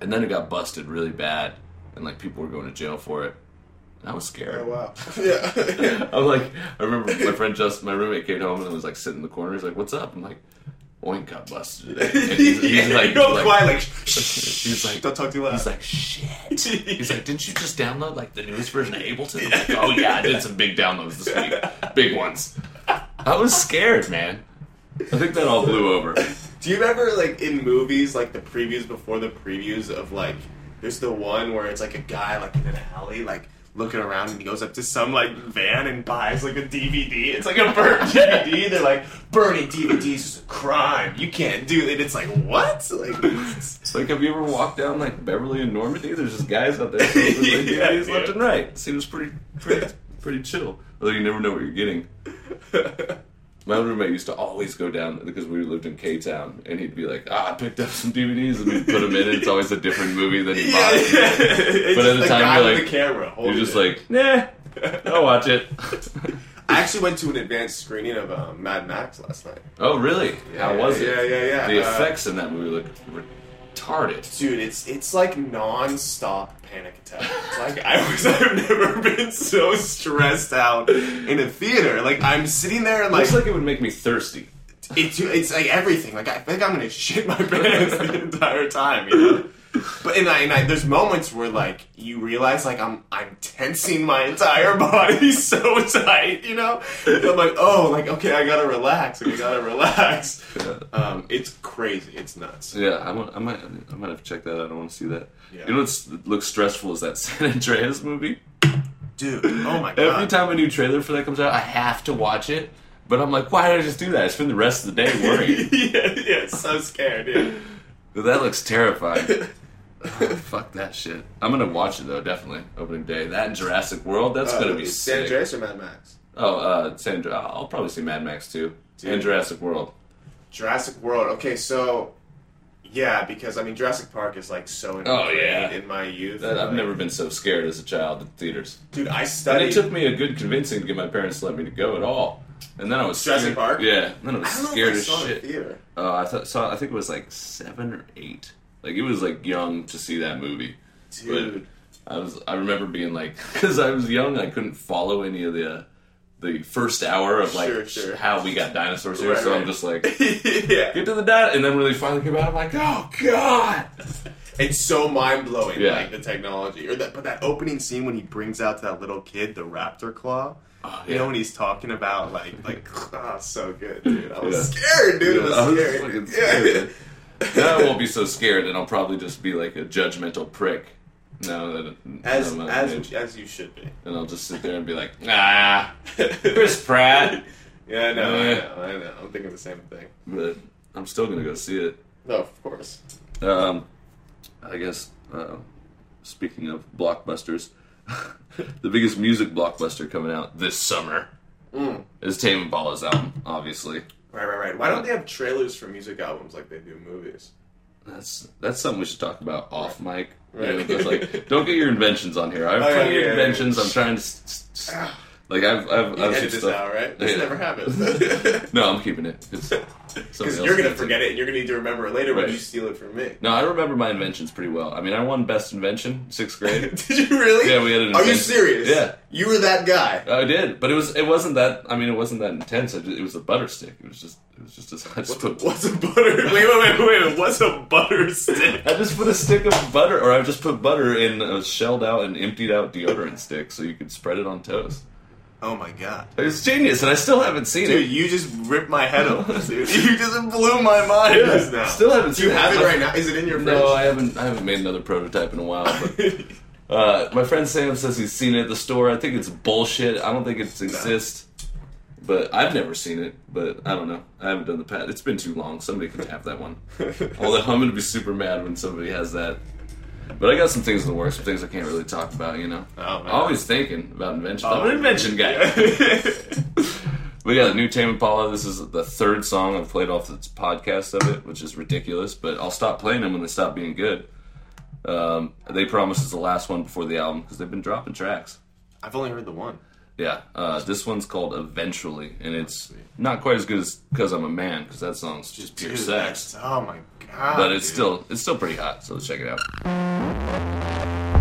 And then it got busted really bad, and like people were going to jail for it. And I was scared. Oh wow. *laughs* yeah. *laughs* I'm like, I remember my friend Justin, my roommate, came home and was like sitting in the corner. He's like, "What's up?" I'm like, "Oink got busted today." *laughs* And he's, he's like, Go like- quiet, like, he's like, don't talk too loud. He's like, "Shit." He's like, "Didn't you just download like the newest version of Ableton?" I'm like, "Oh yeah, I did some big downloads this week, big ones." I was scared, man. I think that all blew *laughs* over. Do you remember like in movies, like the previews before the previews of like, there's the one where it's like a guy like in an alley, like looking around, and he goes up to some like van and buys like a DVD. It's like a burnt *laughs* DVD. They're like, burning DVDs is a crime. You can't do it. It's like what? Like, It's like, have you ever walked down like Beverly and Normandy? There's just guys out there selling like, *laughs* Yeah, DVDs left and right. Seems pretty, pretty, pretty chill. Although you never know what you're getting. My roommate used to always go down because we lived in K Town, and he'd be like, "Ah, I picked up some DVDs," and we'd put them in. and It's always a different movie than he yeah, bought. It's But at the just time, guy you're like- the camera. You're holding just it. like, "Nah, I'll watch it." *laughs* I actually went to an advanced screening of um, Mad Max last night. oh, really? Yeah, How was it? yeah, yeah, yeah. The Uh, effects in that movie look retarded. Dude, it's it's like non-stop panic attack. It's *laughs* like I was I've never *laughs* been so stressed out in a theater. Like I'm sitting there and like, Looks like it would make me thirsty. it's it's like everything. Like I think I'm gonna shit my *laughs* pants the entire time. You know? But and I, and I, there's moments where like you realize like I'm I'm tensing my entire *laughs* body *laughs* so tight, you know. And I'm like, oh, like okay, I gotta relax. Like, I gotta relax. Yeah. Um, it's crazy. It's nuts. Yeah, I, want, I might I might have to check that out. I don't want to see that. Yeah. You know what's looks stressful is that *laughs* San Andreas movie. Dude, oh my god. Every time a new trailer for that comes out, I have to watch it. But I'm like, why did I just do that? I spend the rest of the day worrying. yeah, yeah, so scared. Yeah. That looks terrifying. *laughs* Fuck that shit. I'm gonna watch it though, definitely. Opening day. That and Jurassic World, that's Uh, gonna be San sick. Andreas or Mad Max? Oh, uh, San Andreas. I'll probably see Mad Max too. Dude. And Jurassic World. Jurassic World. Okay, so yeah, because I mean Jurassic Park is like so ingrained Oh, yeah. in my youth. That, I've like, never been so scared as a child in theaters. dude. I And studied. it took me a good convincing to get my parents to let me to go at all. And then I was Jurassic scared. Park? Yeah. And then I was I don't know scared if I as shit. theater. Uh, I thought saw. I think it was like seven or eight. Like it was like young to see that movie. Dude. But I was. I remember being like, *laughs* because I was young, I couldn't follow any of the uh, the first hour of like Sure, sure. how we got dinosaurs here. Right, so I'm just like, *laughs* yeah, get to the data, and then when they finally came out, I'm like, oh god. *laughs* it's so mind blowing. Yeah. Like the technology, or that, but that opening scene when he brings out to that little kid the raptor claw. Oh, You know when he's talking about like like oh so good, dude. I was Yeah. scared, dude. Yeah, I I was was scared. Yeah. scared. Now I won't be so scared, and I'll probably just be like a judgmental prick. Now that As I'm, uh, as as you should be. and I'll just sit there and be like, ah, Chris Pratt. *laughs* Yeah, I know, I Yeah. know, I know. I'm thinking the same thing. But I'm still gonna go see it. No, of course. Um, I guess uh, speaking of blockbusters, *laughs* the biggest music blockbuster coming out this summer Mm. is Tame Impala's album. Obviously, Right, right, right. Why don't they have trailers for music albums like they do movies? that's that's something we should talk about off mic. You know, like, don't get your inventions on here. I have Oh, plenty yeah, of yeah, inventions. yeah. I'm trying to s- s- s- ah. Like I've I've, You I've some this stuff. out, right? This Yeah. never happens. *laughs* No, I'm keeping it. *laughs* Because you're gonna forget it and you're gonna need to remember it later when you steal it from me. No, I remember my inventions pretty well. I mean, I won best invention sixth grade. *laughs* Did you really? Yeah, we had an Are you serious? Yeah. You were that guy. I did, but it was it wasn't that. I mean, it wasn't that intense. Just, it was a butter stick. It was just it was just a, I just put What's a butter? Wait, wait, wait, wait, wait. What's a butter stick? I just put a stick of butter, or I just put butter in a shelled out and emptied out deodorant stick, so you could spread it on toast. Oh my god. It was genius, and I still haven't seen Dude, it. you just ripped my head off. *laughs* dude. You just blew my mind Yeah, just now. still haven't Do you seen have it. it right now? Is it in your fridge? No, I haven't. I haven't made another prototype in a while. But *laughs* uh, my friend Sam says he's seen it at the store. I think it's bullshit. I don't think it exists. But I've never seen it. But I don't know. I haven't done the pat. It's been too long. Somebody can have that one. *laughs* Although I'm gonna be super mad when somebody has that. But I got some things in the works, some things I can't really talk about. You know. Oh, man. Always thinking about inventions. Oh. I'm an invention guy. *laughs* We got a new Tame Impala. This is the third song I've played off this podcast of it, which is ridiculous. But I'll stop playing them when they stop being good. Um, they promise it's the last one before the album because they've been dropping tracks. I've only heard the one. Yeah, uh, this one's called Eventually, and it's not quite as good as "Cause I'm a Man" because that song's just pure Dude, sex. Oh my god. But it's dude. still it's still pretty hot. So let's check it out.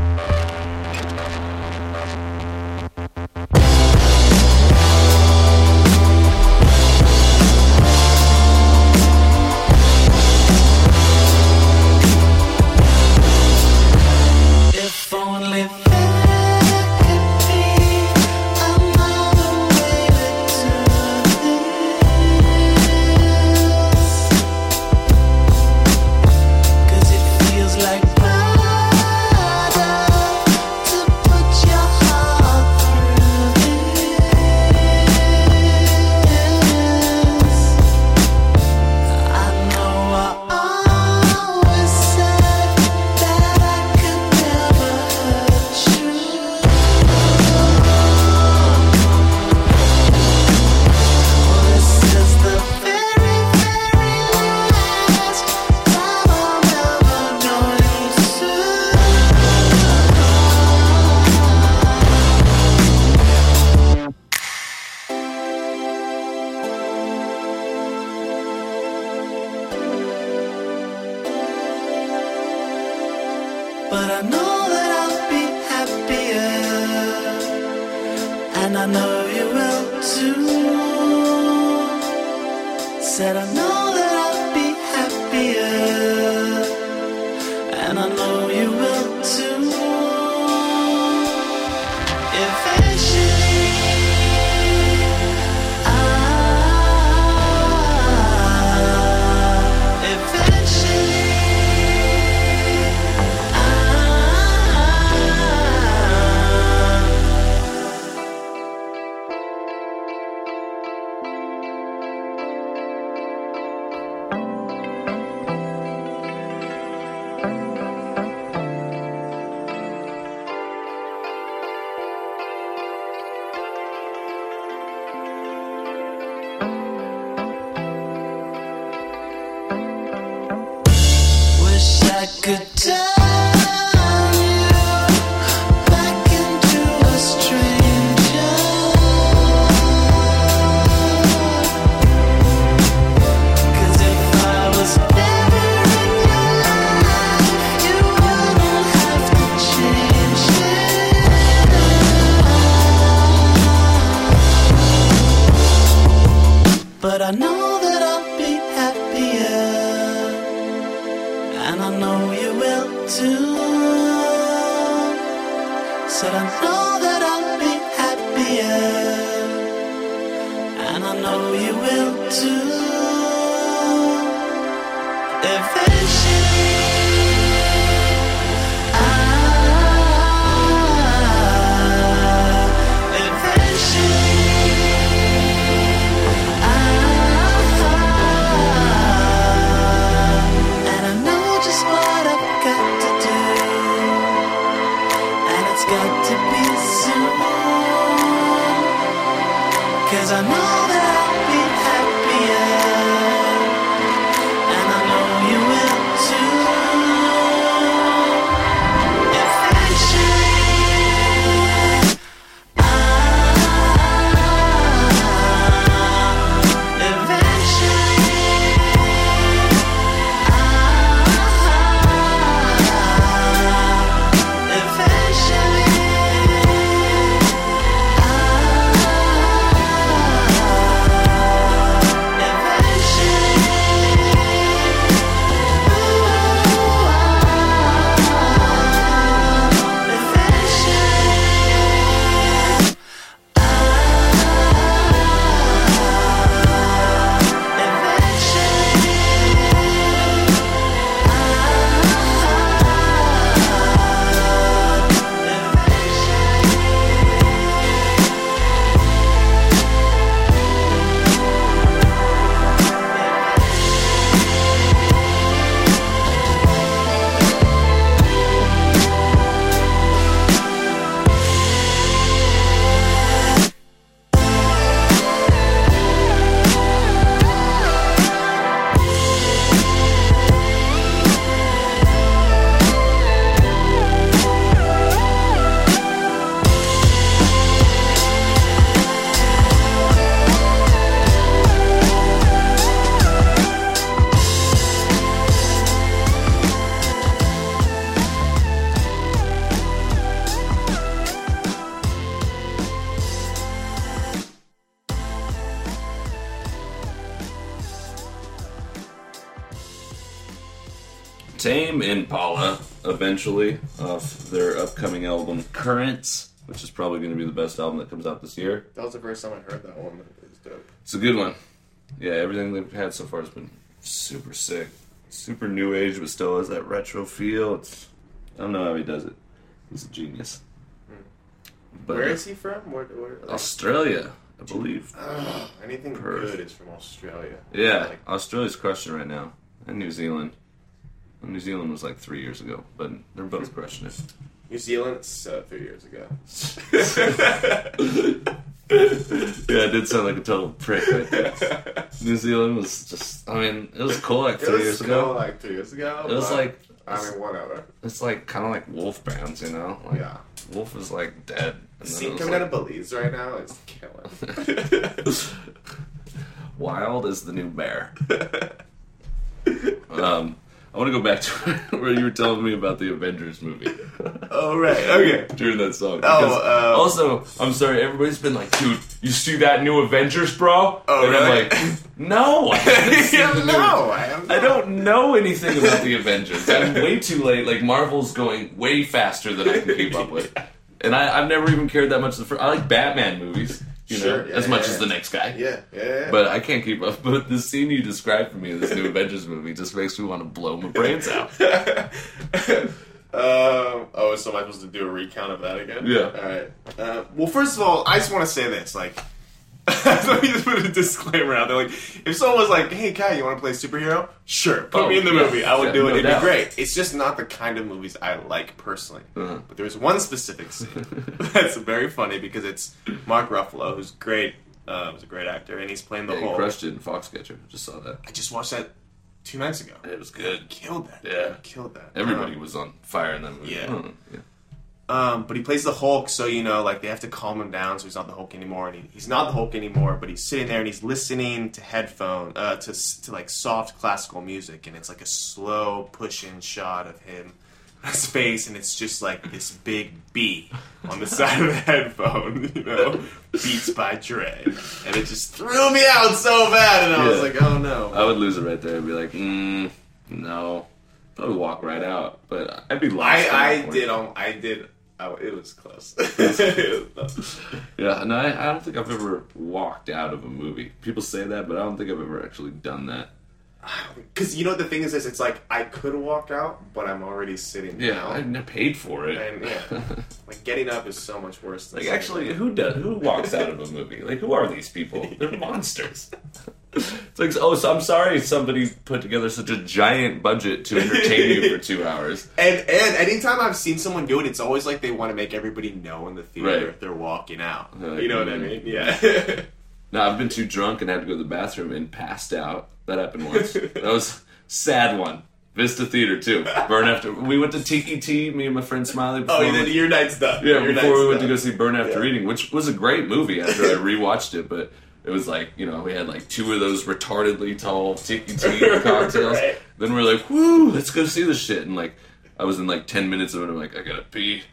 Eventually off their upcoming album Currents, which is probably going to be the best album that comes out this year. That was the first time I heard that one. It was dope. It's a good one. Yeah, everything they've had so far has been super sick. Super new age, but still has that retro feel. It's I don't know how he does it. He's a genius. Hmm. But Where uh, is he from? Where, where, like, Australia, I believe. Ugh, anything Perth. good is from Australia. Yeah, Like, Australia's crushing right now, and New Zealand. New Zealand was like three years ago, but they're both crushing it. New Zealand, uh, three years ago. *laughs* yeah, it did sound like a total prick right there. *laughs* New Zealand was just, I mean, it was cool like It three was years cool, ago. like three years ago. It was like, I mean, whatever. it's like kind of like wolf bands, you know? Like, Yeah. Wolf is like dead. And The then scene coming out like, of Belize right now is killing. *laughs* Wild is the new bear. um, I want to go back to *laughs* where you were telling me about the Avengers movie. *laughs* oh right, okay. during that song. Oh, uh, also, I'm sorry, everybody's been like, dude, you see that new Avengers, bro? Oh, and really? I'm like, *laughs* no, I haven't yeah, the new- no, I have. I don't know anything about the Avengers. I'm way too late. Like Marvel's going way faster than I can keep up with, and I, I've never even cared that much. For, I like Batman movies, you Sure, know, yeah, as much yeah, as the next guy. Yeah, yeah, yeah. But I can't keep up. But the scene you described for me in this new *laughs* Avengers movie just makes me want to blow my brains out. *laughs* um, oh, so am I supposed to do a recount of that again? Yeah. All right. Uh, well, first of all, I just want to say this. Like, *laughs* let me just put a disclaimer out there. Like, if someone was like, "Hey, Ky, you want to play superhero?" Sure, put Oh, me in the yeah. movie. I would Yeah, do it. no It'd doubt. be great. It's just not the kind of movies I like personally. Uh-huh. But there's one specific scene *laughs* *laughs* that's very funny because it's Mark Ruffalo, who's great. Uh, was a great actor, and he's playing the Yeah, whole. crushed it in Foxcatcher. Just saw that. I just watched that two nights ago. It was good. Killed that. Yeah. dude. killed that. Everybody Um, was on fire in that movie. Yeah. Don't yeah. Um, but he plays the Hulk, so you know, like they have to calm him down, so he's not the Hulk anymore. And he, he's not the Hulk anymore, but he's sitting there and he's listening to headphone, uh, to to like soft classical music, and it's like a slow push-in shot of him, *laughs* his face, and it's just like this big B on the *laughs* side of the headphone, *laughs* you know, Beats by Dre, and it just threw me out so bad, and I was like, oh no. I would lose it right there and be like, mm, no. Probably walk right out, but I'd be lost. I I did um, I did. Oh, it was close. *laughs* It was close. Yeah, no, I, I don't think I've ever walked out of a movie. People say that, but I don't think I've ever actually done that. *sighs* Because you know the thing is, is it's like I could walk out, but I'm already sitting Yeah, down. I never paid for it. and yeah, *laughs* like getting up is so much worse. Than like, actually, who does? Who walks out of a *laughs* movie? Like, who are these people? They're monsters. It's like, oh, so I'm sorry somebody put together such a giant budget to entertain you for two hours. *laughs* And and anytime I've seen someone do it, it's always like they want to make everybody know in the theater Right. if they're walking out. They're like, you know what I mm. mean? Yeah. *laughs* No, I've been too drunk and had to go to the bathroom and passed out. That happened once. that was a sad one. Vista Theater too. Burn after we went to Tiki Ti. Me and my friend Smiley. oh, before you we- did, your night's done. Yeah, your before night's we went to done. go see Burn After. Reading, which was a great movie after I *laughs* rewatched it, but it was like, you know, we had like two of those retardedly tall Tiki Ti *laughs* cocktails. Right. Then we are like, whoo, let's go see this shit. And like, I was in like 10 minutes of it, I'm like, I gotta pee.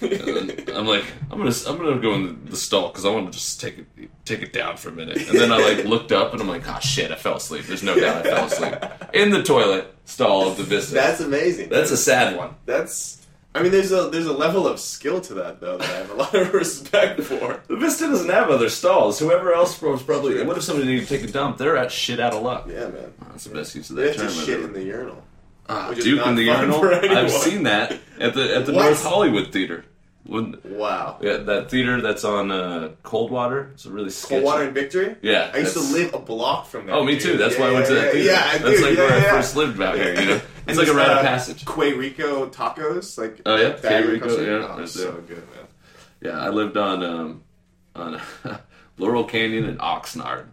And then I'm like, I'm gonna, I'm gonna go in the, the stall because I want to just take it, take it down for a minute. And then I like looked up and I'm like, oh shit, I fell asleep. There's no doubt I fell asleep in the toilet stall of the Vista. That's amazing. That's a sad one. That's. I mean, there's a there's a level of skill to that though that I have a lot of *laughs* respect for. The Vista doesn't have other stalls. Whoever else was probably. What if somebody needed to take a dump? They're at shit out of luck. Yeah, man. That's the best use of They that have term. to shit ever- in the urinal. Ah, Duke in the urinal. I've seen that at the at the What? North Hollywood Theater. When, Wow. yeah, that theater that's on uh, Coldwater. It's a really sketchy. Coldwater and victory. Yeah, I used to live a block from there. Oh, me dude. too. That's Yeah, why I went to yeah, that yeah, theater. Yeah, I that's do. like yeah, where I yeah. first lived out here. You know, *laughs* it's like a there's, rite of uh, passage. Quay Rico tacos, like Oh, yeah? bag Quay Rico, yeah, oh, that's so good, man. Yeah, I lived on um, on *laughs* Laurel Canyon and Oxnard.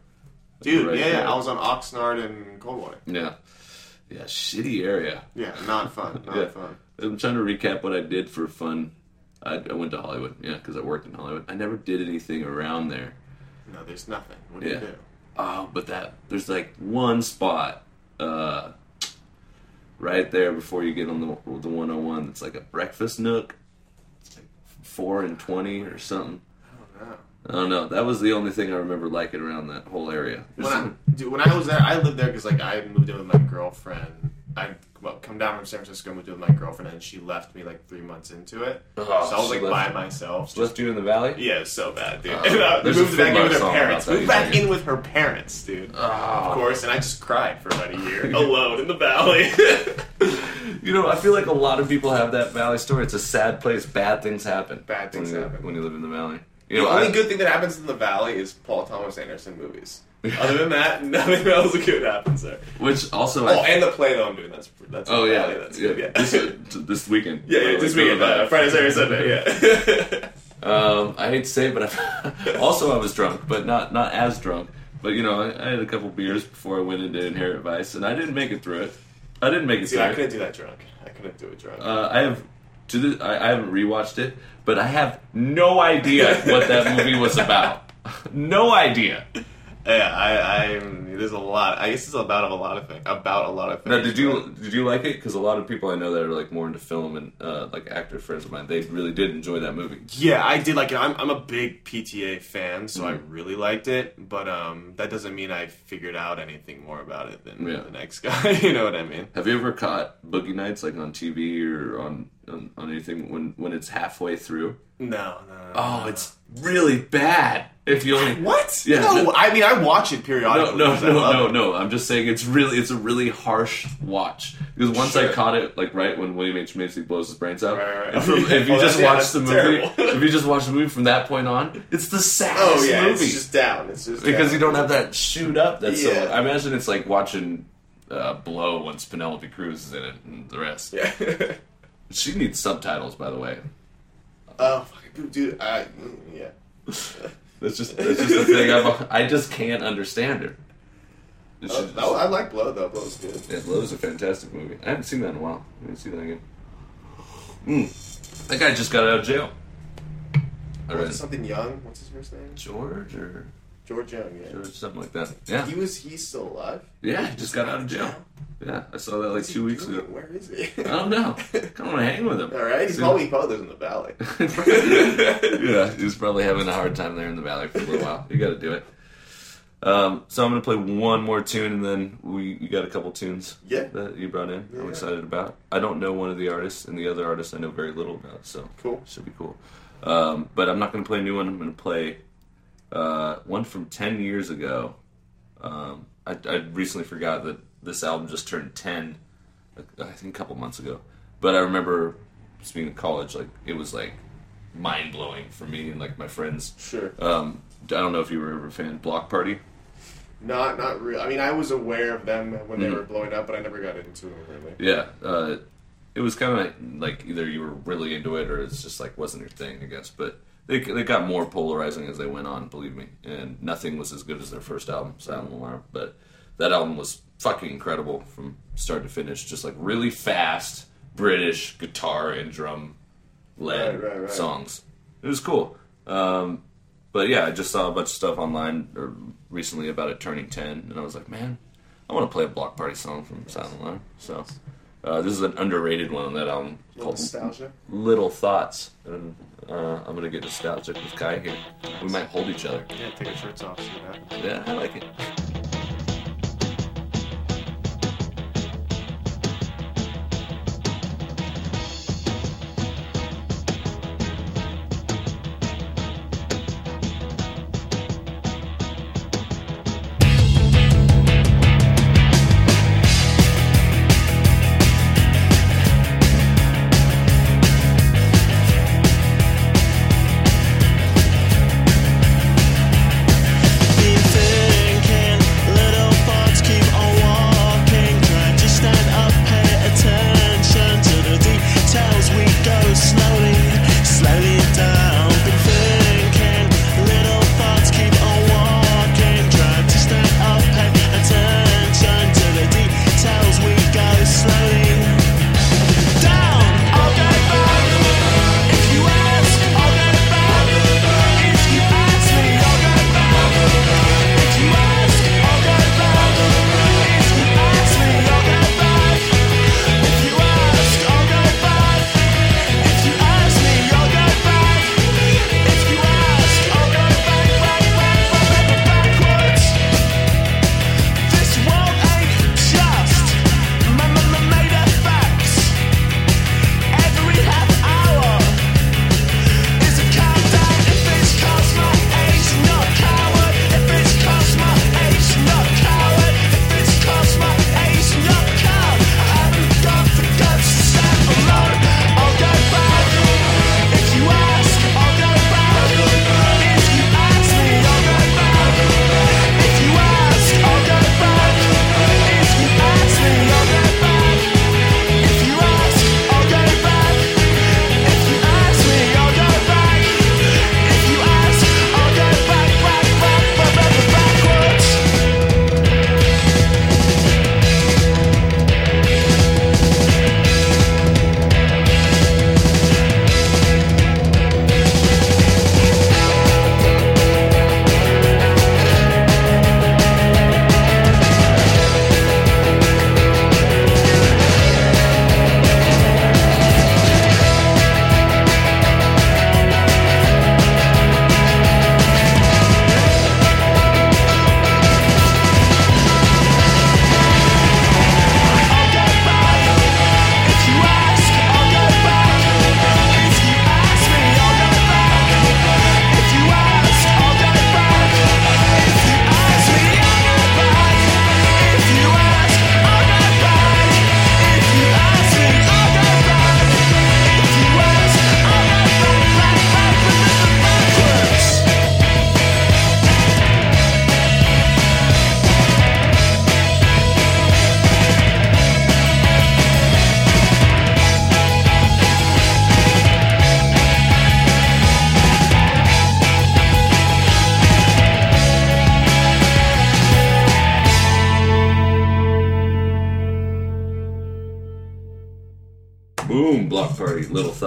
Dude, Right yeah, yeah, there. I was on Oxnard and Coldwater. Yeah, yeah, shitty area. Yeah, not fun, *laughs* not Yeah. fun. I'm trying to recap what I did for fun. I, I went to Hollywood, yeah, because I worked in Hollywood. I never did anything around there. No, there's nothing. What do Yeah. you do? Oh, but that there's like one spot, uh, right there before you get on the the 101. It's like a breakfast nook. It's like four and twenty or something. Oh, I don't know. I don't know. That was the only thing I remember liking around that whole area. When I, dude, when I was there, I lived there because like I moved in with my girlfriend. I well, come down from San Francisco, and moved with my girlfriend, and she left me like three months into it. Oh, so I was like by myself. Just left you in the valley. Yeah, it's so bad, dude. Oh, *laughs* and, uh, moved back in with her parents. Moved back in with her parents, dude. Oh. Of course, and I just cried for about a year *laughs* alone in the valley. *laughs* You know, I feel like a lot of people have that valley story. It's a sad place. Bad things happen. Bad things when happen. when you live in the valley. You the know, only I- good thing that happens in the valley is Paul Thomas Anderson movies. *laughs* Other than that, nothing else good happens there. which also. Oh, I, and the play that I'm doing. That's that's oh yeah, that's yeah. good. Yeah, This, uh, this weekend. yeah, yeah. This weekend, uh. Friday, Saturday, Sunday. Yeah. *laughs* Um, I hate to say it, but I, *laughs* also I was drunk, but not not as drunk. But you know, I, I had a couple beers before I went into Inherent Vice, and I didn't make it through it. I didn't make it See, through I couldn't do that drunk. I couldn't do it drunk. Uh, I have to this. I, I haven't rewatched it, but I have no idea what that movie was about. no idea. Yeah, I, I'm. There's a lot. I guess it's about a lot of things. About a lot of things. Now, did you did you like it? Because a lot of people I know that are like more into film and uh, like actor friends of mine, they really did enjoy that movie. Yeah, I did like it. I'm, I'm a big PTA fan, so I Mm-hmm. really liked it. But um, that doesn't mean I figured out anything more about it than Yeah. the next *laughs* guy. you know what I mean? Have you ever caught Boogie Nights like on TV or on on, on anything when when it's halfway through? No, no. no Oh, no. it's really bad. If you only what? Yeah, No, no- I mean I watch it periodically. no, I no, no, no. I'm just saying it's really, it's a really harsh watch. Because once I caught it, like right when William H Macy blows his brains out. Right, right, right. and from- if you *laughs* Oh, just yeah, watch the movie, *laughs* if you just watch the movie from that point on, it's the saddest Oh yeah, movie it's just down. It's just because down. you don't have that shoot up. That's so. Yeah. I imagine it's like watching uh, Blow once Penelope Cruz is in it and the rest. Yeah. *laughs* She needs subtitles, by the way. oh, dude. I, mm, yeah. *laughs* That's just that's just the thing. I'm, I just can't understand her. It Oh, should I like Blow though. Blow's good. Yeah, Blow is a fantastic movie. I haven't seen that in a while. I didn't see that again. Mm. That guy just got out of jail. I Was read something young? What's his first name? George or George Jung. Yeah. George, something like that. Yeah, He was. He's still alive. yeah, he just got out of jail. Yeah, I saw that like two weeks doing? ago. Where is he? I don't know. Come on, hang with him. All right. He's probably he probably lives in the valley. *laughs* yeah, he's probably having a hard time there in the valley for a little while. You got to do it. Um, so I'm gonna play one more tune, and then we you got a couple tunes Yeah. that you brought in. I'm excited about. I don't know one of the artists, and the other artists I know very little about. So Cool. should be cool. Um, but I'm not gonna play a new one. I'm gonna play uh, one from ten years ago. Um, I, I recently forgot that this album just turned ten. I think a couple months ago. But I remember being in college, like it was like mind blowing for me and like my friends. Sure. Um, I don't know if you were ever a fan. Bloc Party. Not not real. I mean, I was aware of them when they Mhm. were blowing up, but I never got into them really. Yeah, uh, it was kind of like either you were really into it or it's just like wasn't your thing, I guess. But they they got more polarizing as they went on, believe me. And nothing was as good as their first album, Silent Alarm. But that album was fucking incredible from start to finish. Just like really fast British guitar and drum led Right, right, right. songs. It was cool. Um, but yeah, I just saw a bunch of stuff online or recently about it turning ten, and I was like, man, I want to play a Bloc Party song from Silent Alarm. So uh, this is an underrated one on that album Little called nostalgia. Little Thoughts, and uh, I'm gonna get nostalgic with Ky here. We might hold each other. Yeah, take our shirts off. See what happens. Yeah, I like it.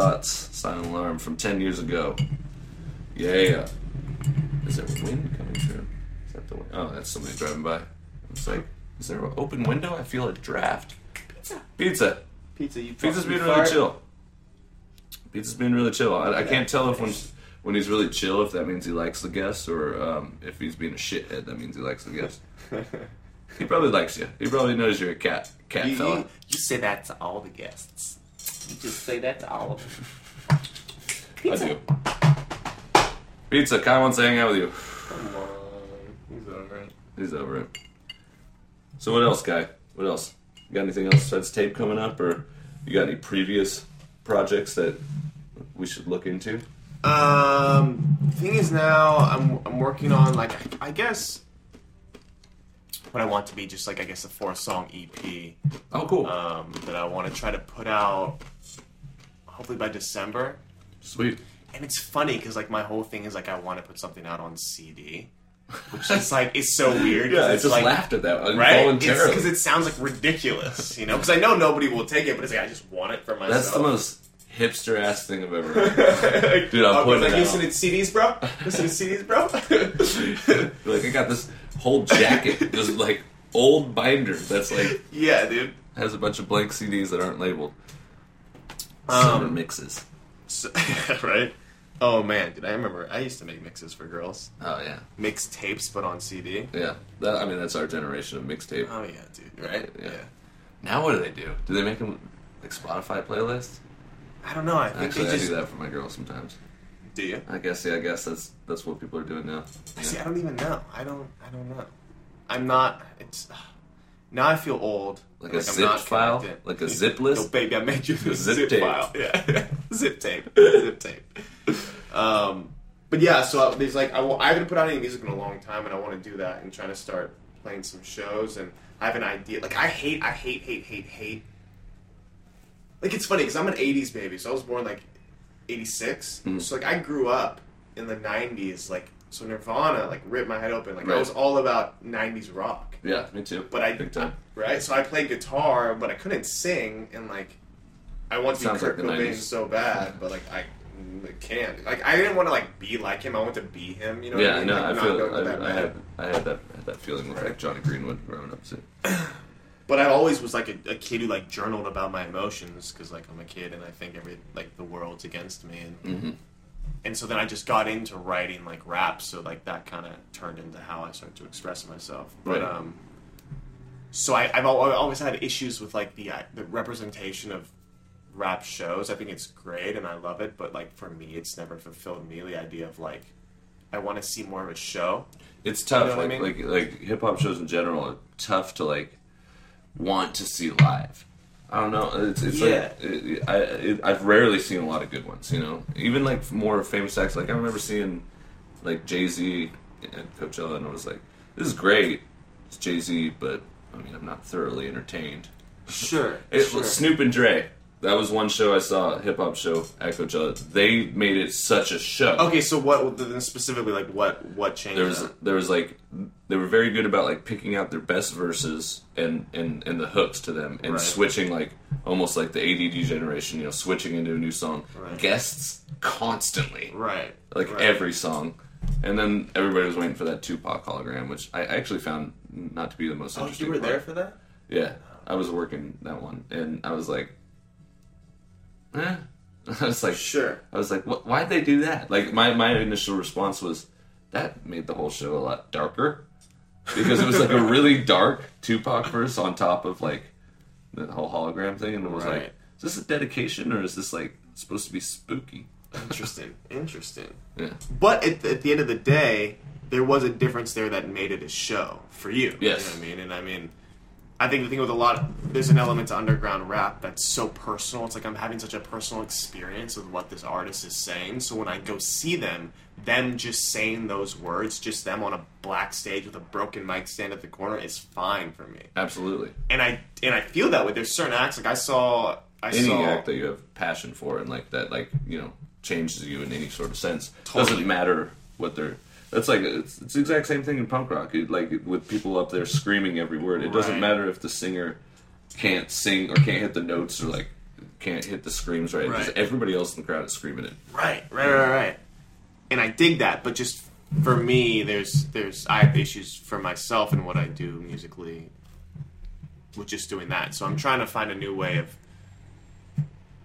Thoughts, Silent Alarm from 10 years ago. Yeah. Is there wind coming through? Is that the wind? Oh, that's somebody driving by. It's like, is there an open window? I feel a draft. Pizza. Pizza. Pizza, you Pizza's being really chill. Pizza's being really chill. I, I can't tell if when when he's really chill if that means he likes the guests or um, if he's being a shithead that means he likes the guests. *laughs* he probably likes you. He probably knows you're a cat cat You, fella. you, you say that to all the guests. You just say that to all of them. I do. Pizza, Ky wants to hang out with you. Come on. He's over it. He's over it. So what else, Guy? What else? You got anything else besides tape coming up, or you got any previous projects that we should look into? Um, thing is now I'm I'm working on like I guess what I want to be just like I guess a four song EP Oh, cool. um, that I want to try to put out hopefully by December. Sweet. And it's funny because like my whole thing is like I want to put something out on CD, which *laughs* is like it's so weird. Yeah, I it's just like, laughed at that Right? Because it sounds like ridiculous, you know. Because I know nobody will take it, but it's like I just want it for myself. That's the most hipster ass thing I've ever heard. *laughs* Dude, I'm Oh, putting like, it out. listen to CDs, bro. Listen to CDs, bro. *laughs* like I got this whole jacket, this like old binder that's like yeah, dude. has a bunch of blank CDs that aren't labeled. Summer Um, mixes. So, *laughs* right? Oh man, did I remember I used to make mixes for girls. Oh yeah, Mix tapes, but on CD. yeah. That, I mean, that's our generation of mixtape. Oh yeah, dude. Right? Yeah. Now what do they do? Do they make them like Spotify playlists? I don't know. I think Actually, they I do that for my girls sometimes. do you. I guess yeah. I guess that's that's what people are doing now. See, I don't even know. I don't. I don't know. I'm not. It's *sighs* now I feel old. Like a I'm zip file? connected. Like a zip list? No, baby, I made you a zip zip, tape. file. *laughs* Yeah, zip tape. zip tape. Um, but yeah, so there's like I, I haven't put out any music in a long time, and I want to do that and trying to start playing some shows. And I have an idea. Like I hate, I hate, hate, hate, hate. Like it's funny because I'm an '80s baby, so I was born like '86. Mhm. So like I grew up in the '90s, like so Nirvana like ripped my head open. Like I was all about '90s rock. Yeah, me too. But I big time. right? So I played guitar, but I couldn't sing, and like I want to be Kurt like Cobain 90s. so bad, but like I can't. Like I didn't want to like be like him. I want to be him. You know? what Yeah, I mean? no, Like, I not feel. go that I, I had I had that had that feeling with like Jonny Greenwood growing up too. *clears throat* But I always was like a, a kid who like journaled about my emotions because like I'm a kid and I think every like the world's against me and hmm and so then I just got into writing like rap. So like that kind of turned into how I started to express myself. But Right. um, so I, I've always had issues with like the uh, the representation of rap shows. I think it's great and I love it, but like for me, it's never fulfilled me. The idea of like I want to see more of a show. It's tough. You know what I like mean? like like hip hop shows in general are tough to like want to see live. I don't know. It's, it's Yeah. like it, I it, I've rarely seen a lot of good ones. You know, even like more famous acts. Like I remember seeing like Jay Z at Coachella, and I was like, "This is great. It's Jay Z," but I mean, I'm not thoroughly entertained. Sure, *laughs* It, Snoop and Dre. That was one show I saw, hip hop show at Coachella. They made it such a show. Okay, so what then specifically like what what changed? there was that? there was like they were very good about like picking out their best verses and and and the hooks to them and Right. switching like almost like the ADD generation, you know, switching into a new song. Right. Guests constantly, right, like right. every song. And then everybody was waiting for that Tupac hologram, which I actually found not to be the most Oh, interesting. you were part. there for that? Yeah, I was working that one, and I was like, eh. *laughs* I was like, Sure. I was like, why'd they do that? Like, my, my initial response was, that made the whole show a lot darker. Because it was like a *laughs* really dark Tupac verse on top of like the whole hologram thing, and it was like, is this a dedication or is this like supposed to be spooky? Interesting. *laughs* Interesting. Yeah. But at, at the end of the day, there was a difference there that made it a show for you. Yes. You know what I mean? And I mean, I think the thing with a lot, of, there's an element to underground rap that's so personal. It's like I'm having such a personal experience with what this artist is saying. So when I go see them, them just saying those words, just them on a black stage with a broken mic stand at the corner is fine for me. Absolutely. And I and I feel that way. There's certain acts like I saw. I Any saw. act that you have passion for and like that, like you know, changes you in any sort of sense. Totally. Doesn't matter what they're. That's like it's, it's the exact same thing in punk rock. It, like with people up there screaming every word. It doesn't matter if the singer can't sing or can't hit the notes or like can't hit the screams right because Right. everybody else in the crowd is screaming it. Right, right, right, right. And I dig that, but just for me, there's there's I have issues for myself and what I do musically with just doing that. So I'm trying to find a new way of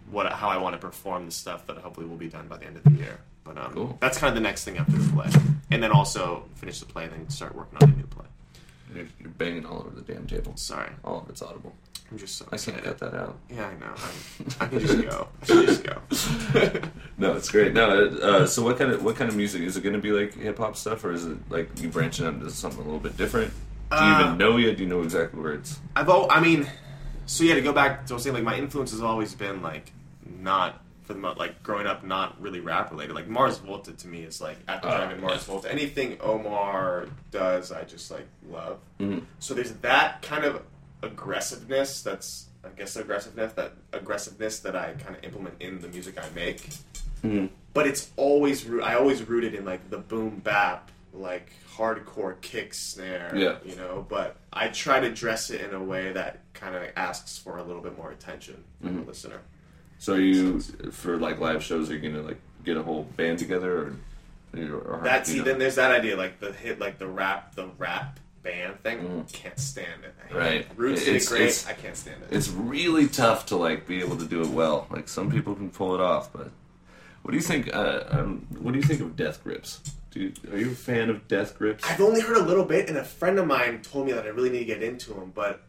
what how I want to perform the stuff that hopefully will be done by the end of the year. But um, Cool. that's kind of the next thing after the play, and then also finish the play, and then start working on a new play. You're, you're banging all over the damn table. Sorry, All of it's audible. I'm just so I can't cut that out. Yeah, I know. I'm, I can just go. I should just go. *laughs* No, it's great. No, uh, so what kind of what kind of music is it going to be? Like hip hop stuff, or is it like you branching out into something a little bit different? Do you Uh, even know yet? Do you know exactly where it's? I've al- I mean, so yeah, to go back to what I was saying, like my influence has always been like not for the most like growing up, not really rap related. Like Mars Volta to me is like at the Oh, drive-in Mars. Volta. Anything Omar does, I just like love. Mhm. So there's that kind of aggressiveness. That's I guess aggressiveness that aggressiveness that I kind of implement in the music I make. Mhm. But it's always I always rooted in like the boom bap, like hardcore kick snare. Yeah. You know, but I try to dress it in a way that kind of asks for a little bit more attention from Mm-hmm. the listener. So are you for like live shows? Are you going to like get a whole band together, or, or That you see, know? then there's that idea, like the hit, like the rap, the rap band thing. Mhm. Can't stand it. I Right. it. Roots did It's- it great. it's- I can't stand it. it's really tough to like be able to do it well. Like some people can pull it off, but what do you think? Uh, um, what do you think of Death Grips? You, are you a fan of Death Grips? I've only heard a little bit, and a friend of mine told me that I really need to get into them. But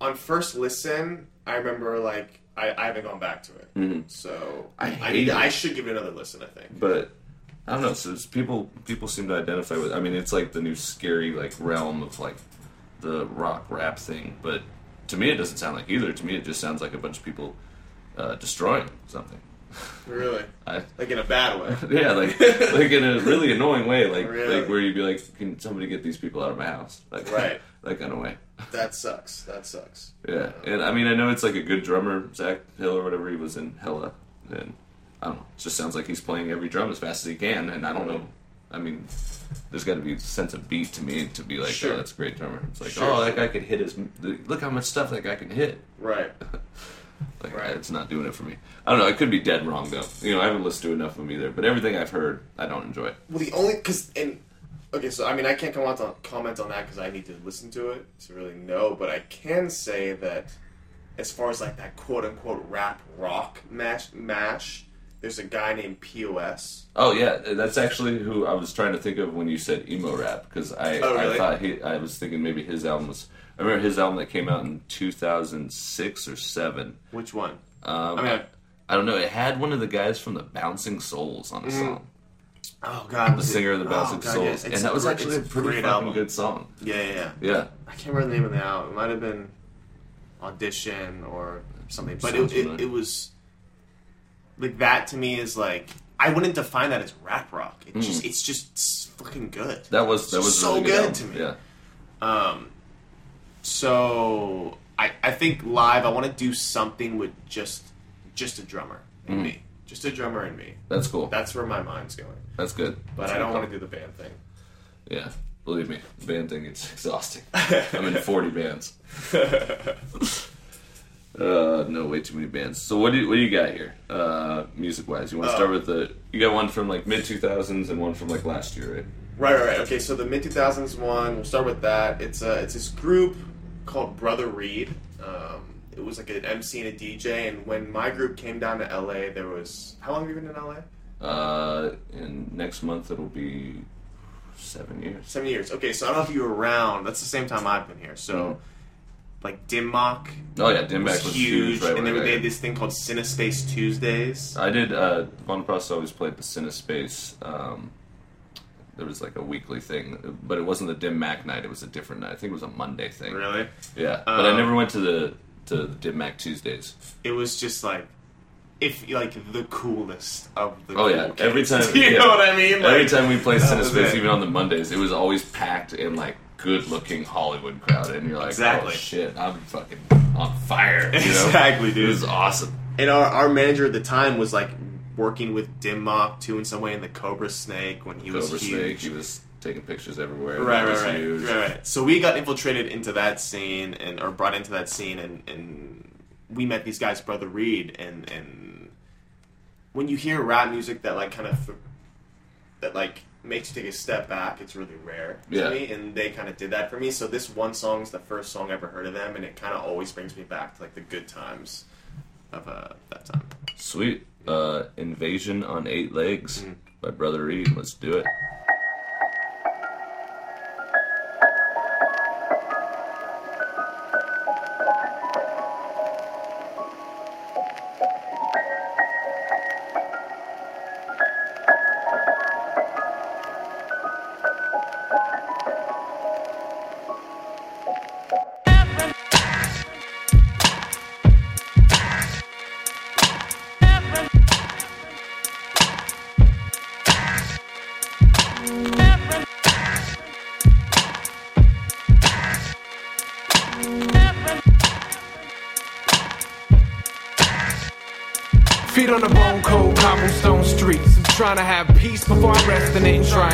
on first listen, I remember like I, I haven't gone back to it. Mhm. So I I, need. I should give it another listen. I think. but I don't know. So it's people people seem to identify with. I mean, it's like the new scary like realm of like the rock rap thing. But to me, it doesn't sound like either. To me, it just sounds like a bunch of people uh, destroying something. Really, *laughs* I, like in a bad way. *laughs* yeah, like like in a really annoying way, like Really? like where you'd be like, can somebody get these people out of my house? Like Right. *laughs* that kind of way. That sucks. That sucks. Yeah, uh, and I mean, I know it's like a good drummer, Zach Hill or whatever. He was in Hella, and I don't know. It just sounds like he's playing every drum as fast as he can, and I don't know. I mean, there's got to be a sense of beat to me to be like, Sure. oh, that's a great drummer. It's like, Sure, oh, that guy could hit his. Look how much stuff that guy can hit. Right. *laughs* Like, Right. it's not doing it for me. I don't know. I could be dead wrong though. You know, I haven't listened to enough of them either. But everything I've heard, I don't enjoy. Well, the only because and okay, so I mean, I can't comment on comment on that because I need to listen to it to really know. But I can say that as far as like that quote unquote rap rock mash mash, there's a guy named P.O.S. Oh yeah, that's actually who I was trying to think of when you said emo rap because I, Oh, really? I thought he I was thinking maybe his album was I remember his album that came out in 2006 or seven. Which one? Um, I mean, I- I don't know. It had one of the guys from the Bouncing Souls on the song, oh god, the singer of the oh, God, Souls, yes, and that was actually a pretty fucking album. good song. Yeah, yeah, yeah. Yeah, I can't remember the name of the album. It might have been Audition or something, but it, it, it was like that to me is like I wouldn't define that as rap rock. It just it's just fucking good. Mm. that was that was So really good, good to me. Yeah, Um, so I I think live I want to do something with just just a drummer and Mm. me, just a drummer and me. that's cool. That's where my mind's going. That's good. But I don't want to do the band thing. Yeah, believe me, the band thing it's exhausting. I'm in 40 bands. *laughs* Uh, no, way too many bands. So what do you, what do you got here, uh, music wise? You want to Uh, start with the? You got one from like mid 2000s and one from like last year, right? Right, right, right. Okay, so the mid two thousands one. We'll start with that. It's uh, it's this group called Brother Reade. Um, it was like an MC and a DJ. And when my group came down to LA, there was how long have you been in LA? Uh, and next month it'll be seven years. Seven years. Okay, so I don't know if you were around. That's the same time I've been here. So, like Dim Mak Oh yeah, Dim was, was huge, huge, right? and they, right, they had this thing called Cinespace Tuesdays. I did. Uh, Von Prost always played the Cinespace. Um, there was like a weekly thing, but it wasn't the Dim Mak night. It was a different night. I think it was a Monday thing. Really, Yeah, but I Um, never went to the to the Dim Mak Tuesdays. it was just like. If like the coolest of the Oh yeah, cool every time. *laughs* you yeah. know what I mean? every time we played was Cinespace, it. even on the Mondays, it was always packed in like good-looking Hollywood crowd, and you're like, Exactly. oh shit, I'm fucking on fire. You know? Exactly, It dude. was awesome. And our, our manager at the time was like working with Dim Mak too in some way in the Cobra Snake when he was Cobra huge. Snake, he was taking pictures everywhere. right, right, right, huge. right, right. So we got infiltrated into that scene and or brought into that scene and and we met these guys, Brother Reade, and and when you hear rap music that like kind of that like makes you take a step back, it's really rare to Yeah. me, and they kind of did that for me. So this one song is the first song I ever heard of them, and it kind of always brings me back to like the good times of uh, that time. Sweet. Uh, Invasion on Eight Legs Mm. by Brother Reade. Let's do it.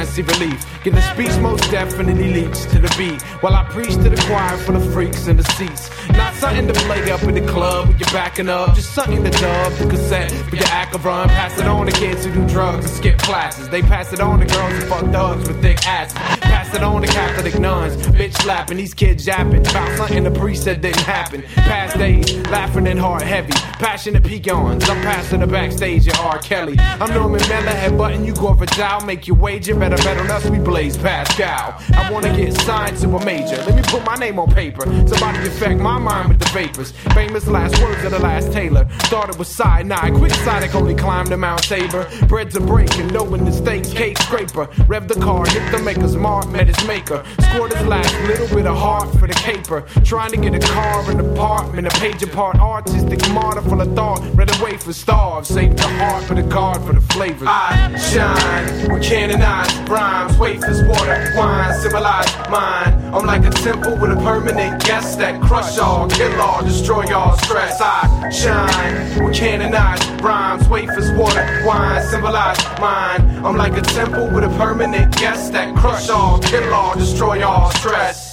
And see relief. Get the speech most definitely leads to the beat. While I preach to the choir for the freaks in the seats. Not something to play up in the club when you're backing up. Just something to dub the cassette for your run. Pass it on to kids who do drugs and skip classes. They pass it on to girls who fuck thugs with thick asses. It on to Catholic nuns. Bitch slapping these kids yapping. About something the priest said didn't happen. Past days, laughing and heart heavy. Passionate pecans. I'm passing the backstage at R. Kelly. I'm Norman Miller, headbutting you go for Dow. Make your wager, better bet on us, we blaze Pascal. I wanna get signed to a major. Let me put my name on paper. Somebody affect my mind with the vapors. Famous last words of the last. Thought it was cyanide. Quick Sonic only climbed the Mount Tabor. Bread to break and knowing the stakes. Cake scraper. Rev the car, hit the maker's mark, met his maker. Scored his last little bit of heart for the caper. Trying to get a car, an apartment, a page apart. Artistic martyr full of thought. Read away for starve. Save the heart for the card for the flavors. I shine with canonized rhymes. Wafers, water, wine, civilized mind. I'm like a temple with a permanent guest that crush all, kill all, destroy all stress. I shine with canonized rhymes. Wafers, water, wine, symbolize mine. I'm like a temple with a permanent guest that crush all, kill all, destroy all stress.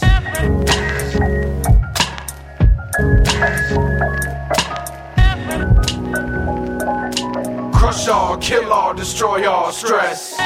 Crush all, kill all, destroy all stress.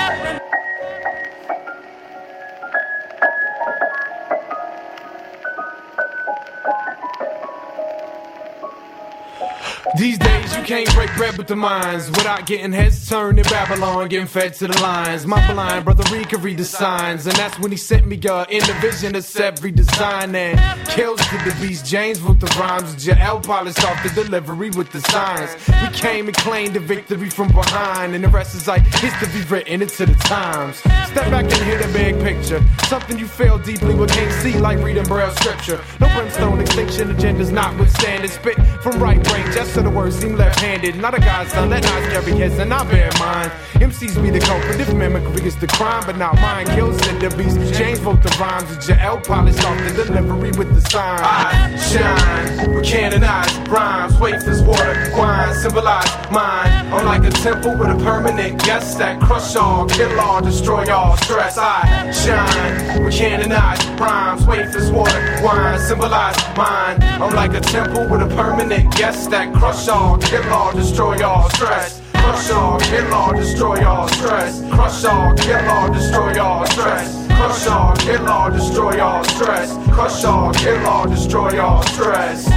These days you can't break bread with the minds without getting heads turned in Babylon, getting fed to the lions. My blind brother Reed could read the signs, and that's when he sent me uh, in the vision of every design and kills to the beast. James with the rhymes, Jael polished off the delivery with the signs. We came and claimed the victory from behind, and the rest is like history written into the times. Step back and hear the big picture, something you feel deeply but can't see, like reading braille scripture. No brimstone extinction agendas notwithstanding. Spit from right brain, just the words seem left-handed. Not a godson, that not scary kids, and I bear in mind. MCs be the culprit if mimicry is the crime, but not mine. Kills in the beast. James wrote the rhymes, and Jael polished off the delivery with the sign. I shine with canonized rhymes, wafers, water, wine, symbolize mine. I'm like a temple with a permanent guest that crush all, kill all, destroy all stress. I shine with canonized rhymes, wafers, water, wine, symbolize mine. I'm like a temple with a permanent guest that crush all, kill all, destroy all stress. Crush all, kill all, destroy all stress. Crush all, kill all, destroy all stress. Crush all, kill all, destroy all stress. Crush all, kill all, destroy all stress.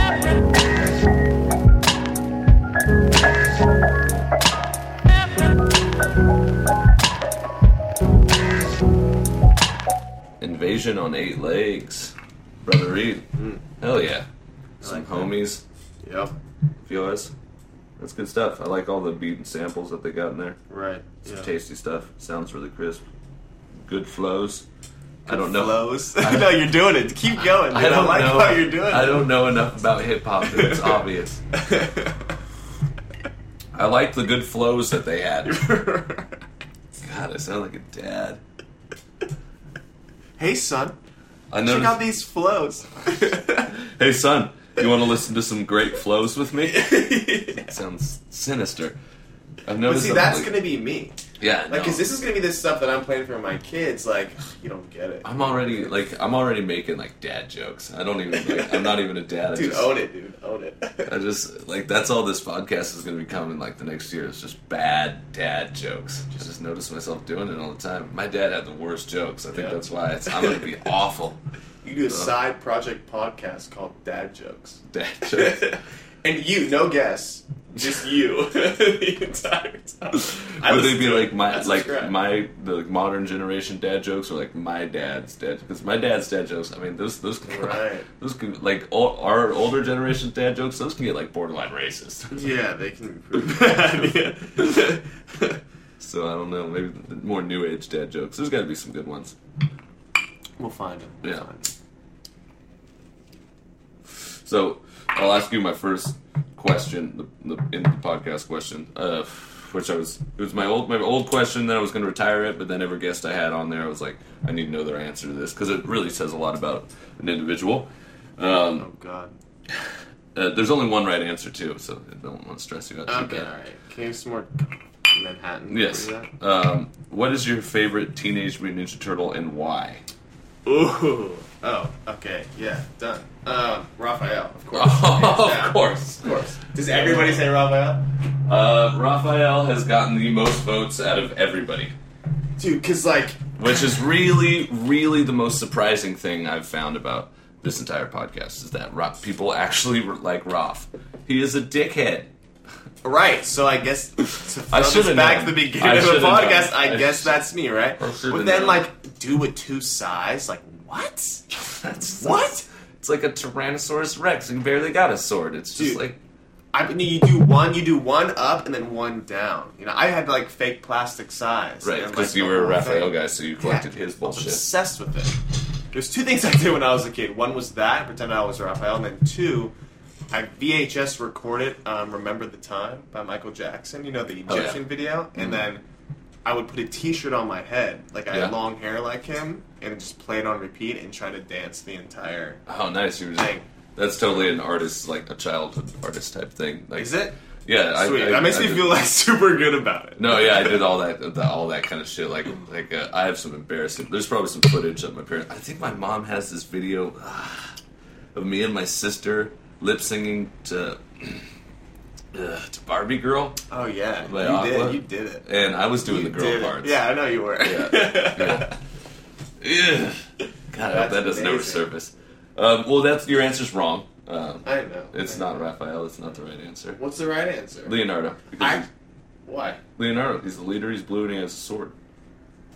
Invasion on Eight Legs. Brother Reade. Hmm. Hell yeah. Some like that. homies. Yep. Feel? That's good stuff. I like all the beat and samples that they got in there. Right. Some Yeah. tasty stuff. Sounds really crisp. Good flows. I don't know. Flows. *laughs* *laughs* no, you're doing it. Keep going. Dude. I don't like know. how you're doing I don't know enough about hip hop. It's *laughs* obvious. I like the good flows that they had. God, I sound like a dad. hey, son. I Check out these flows. Hey, son, you want to listen to some great flows with me? *laughs* Sounds sinister. I've noticed. But see, that's like- gonna be me. Yeah, Like, no. because this is gonna be this stuff that I'm playing for my kids. Like, you don't get it. I'm already like I'm already making like dad jokes. I don't even like I'm not even a dad. I Dude, just, own it, dude. Own it. I just like that's all this podcast is going to become in like the next year. It's just bad dad jokes. I just notice myself doing it all the time. My dad had the worst jokes. I think Yeah. that's why it's, I'm going to be *laughs* awful. You do a side project podcast called Dad Jokes. *laughs* Dad jokes. *laughs* and you, no guess, just you *laughs* the entire time. I Would they be like my That's like correct. my the like, modern generation dad jokes or like my dad's dad because my dad's dad jokes I mean those those can, Right. those can like all, our older generation dad jokes those can get like borderline racist Yeah, they can be pretty bad. yeah. so I don't know maybe more new age dad jokes there's got to be some good ones we'll find them. We'll Yeah. find 'em. So I'll ask you my first question, the, the in the podcast question, uh, which I was it was my old my old question that I was going to retire it, but then every guest I had on there, I was like, I need to know their answer to this because it really says a lot about an individual. Um, Oh God. uh, there's only one right answer too, so I don't want to stress you out. too Okay, bad. all right. Can you some more Manhattan? Yes. Um, what is your favorite Teenage Mutant Ninja Turtle and why? Ooh. Oh. Okay. Yeah. Done. Um, Raphael, of course. Oh, *laughs* of course. Of course. Does everybody say Raphael? Uh, Raphael has gotten the most votes out of everybody. Dude, because like Which is really, really the most surprising thing I've found about this entire podcast is that Ra- people actually like Roth. He is a dickhead. Right, so I guess to *laughs* I throw should've this back known. to the beginning I of the should've known. podcast, I, I guess that's me, right? I But then, known. like, dude with two sides, like, what? *laughs* That's *laughs* What? It's like a Tyrannosaurus Rex. He barely got a sword. It's just Dude. like I mean, you do one, you do one up and then one down. You know, I had like fake plastic size. right because like, you were a Raphael thing. guy, so you Yeah, collected his I was bullshit. obsessed with it. There's two things I did when I was a kid. One was that, pretend I was Raphael, and then two, I VHS recorded um, "Remember the Time" by Michael Jackson. You know the Oh, yeah. Egyptian video, and then I would put a T-shirt on my head, like I Yeah. had long hair like him, and just play it on repeat and try to dance the entire Oh, nice! You were thing. that's totally an artist, like a childhood artist type thing. Like, Is it? Yeah, Sweet. I, that makes I me did- feel like *laughs* super good about it. No, yeah, I did all that, the, all that kind of shit. Like, like uh, I have some embarrassing. There's probably some footage of my parents. I think my mom has this video ah, of me and my sister lip singing to *clears throat* uh, to Barbie Girl, Oh yeah, you Aqua? did. You did it. and I was doing You the girl parts. Yeah, I know you were. yeah, yeah. *laughs* Yeah. God, I hope that doesn't ever surface. Um, well, that's your answer's wrong. Um, I know. it's I not know. Raphael. It's not the right answer. What's the right answer? Leonardo. I. Why? Leonardo. He's the leader. He's blue and he has a sword.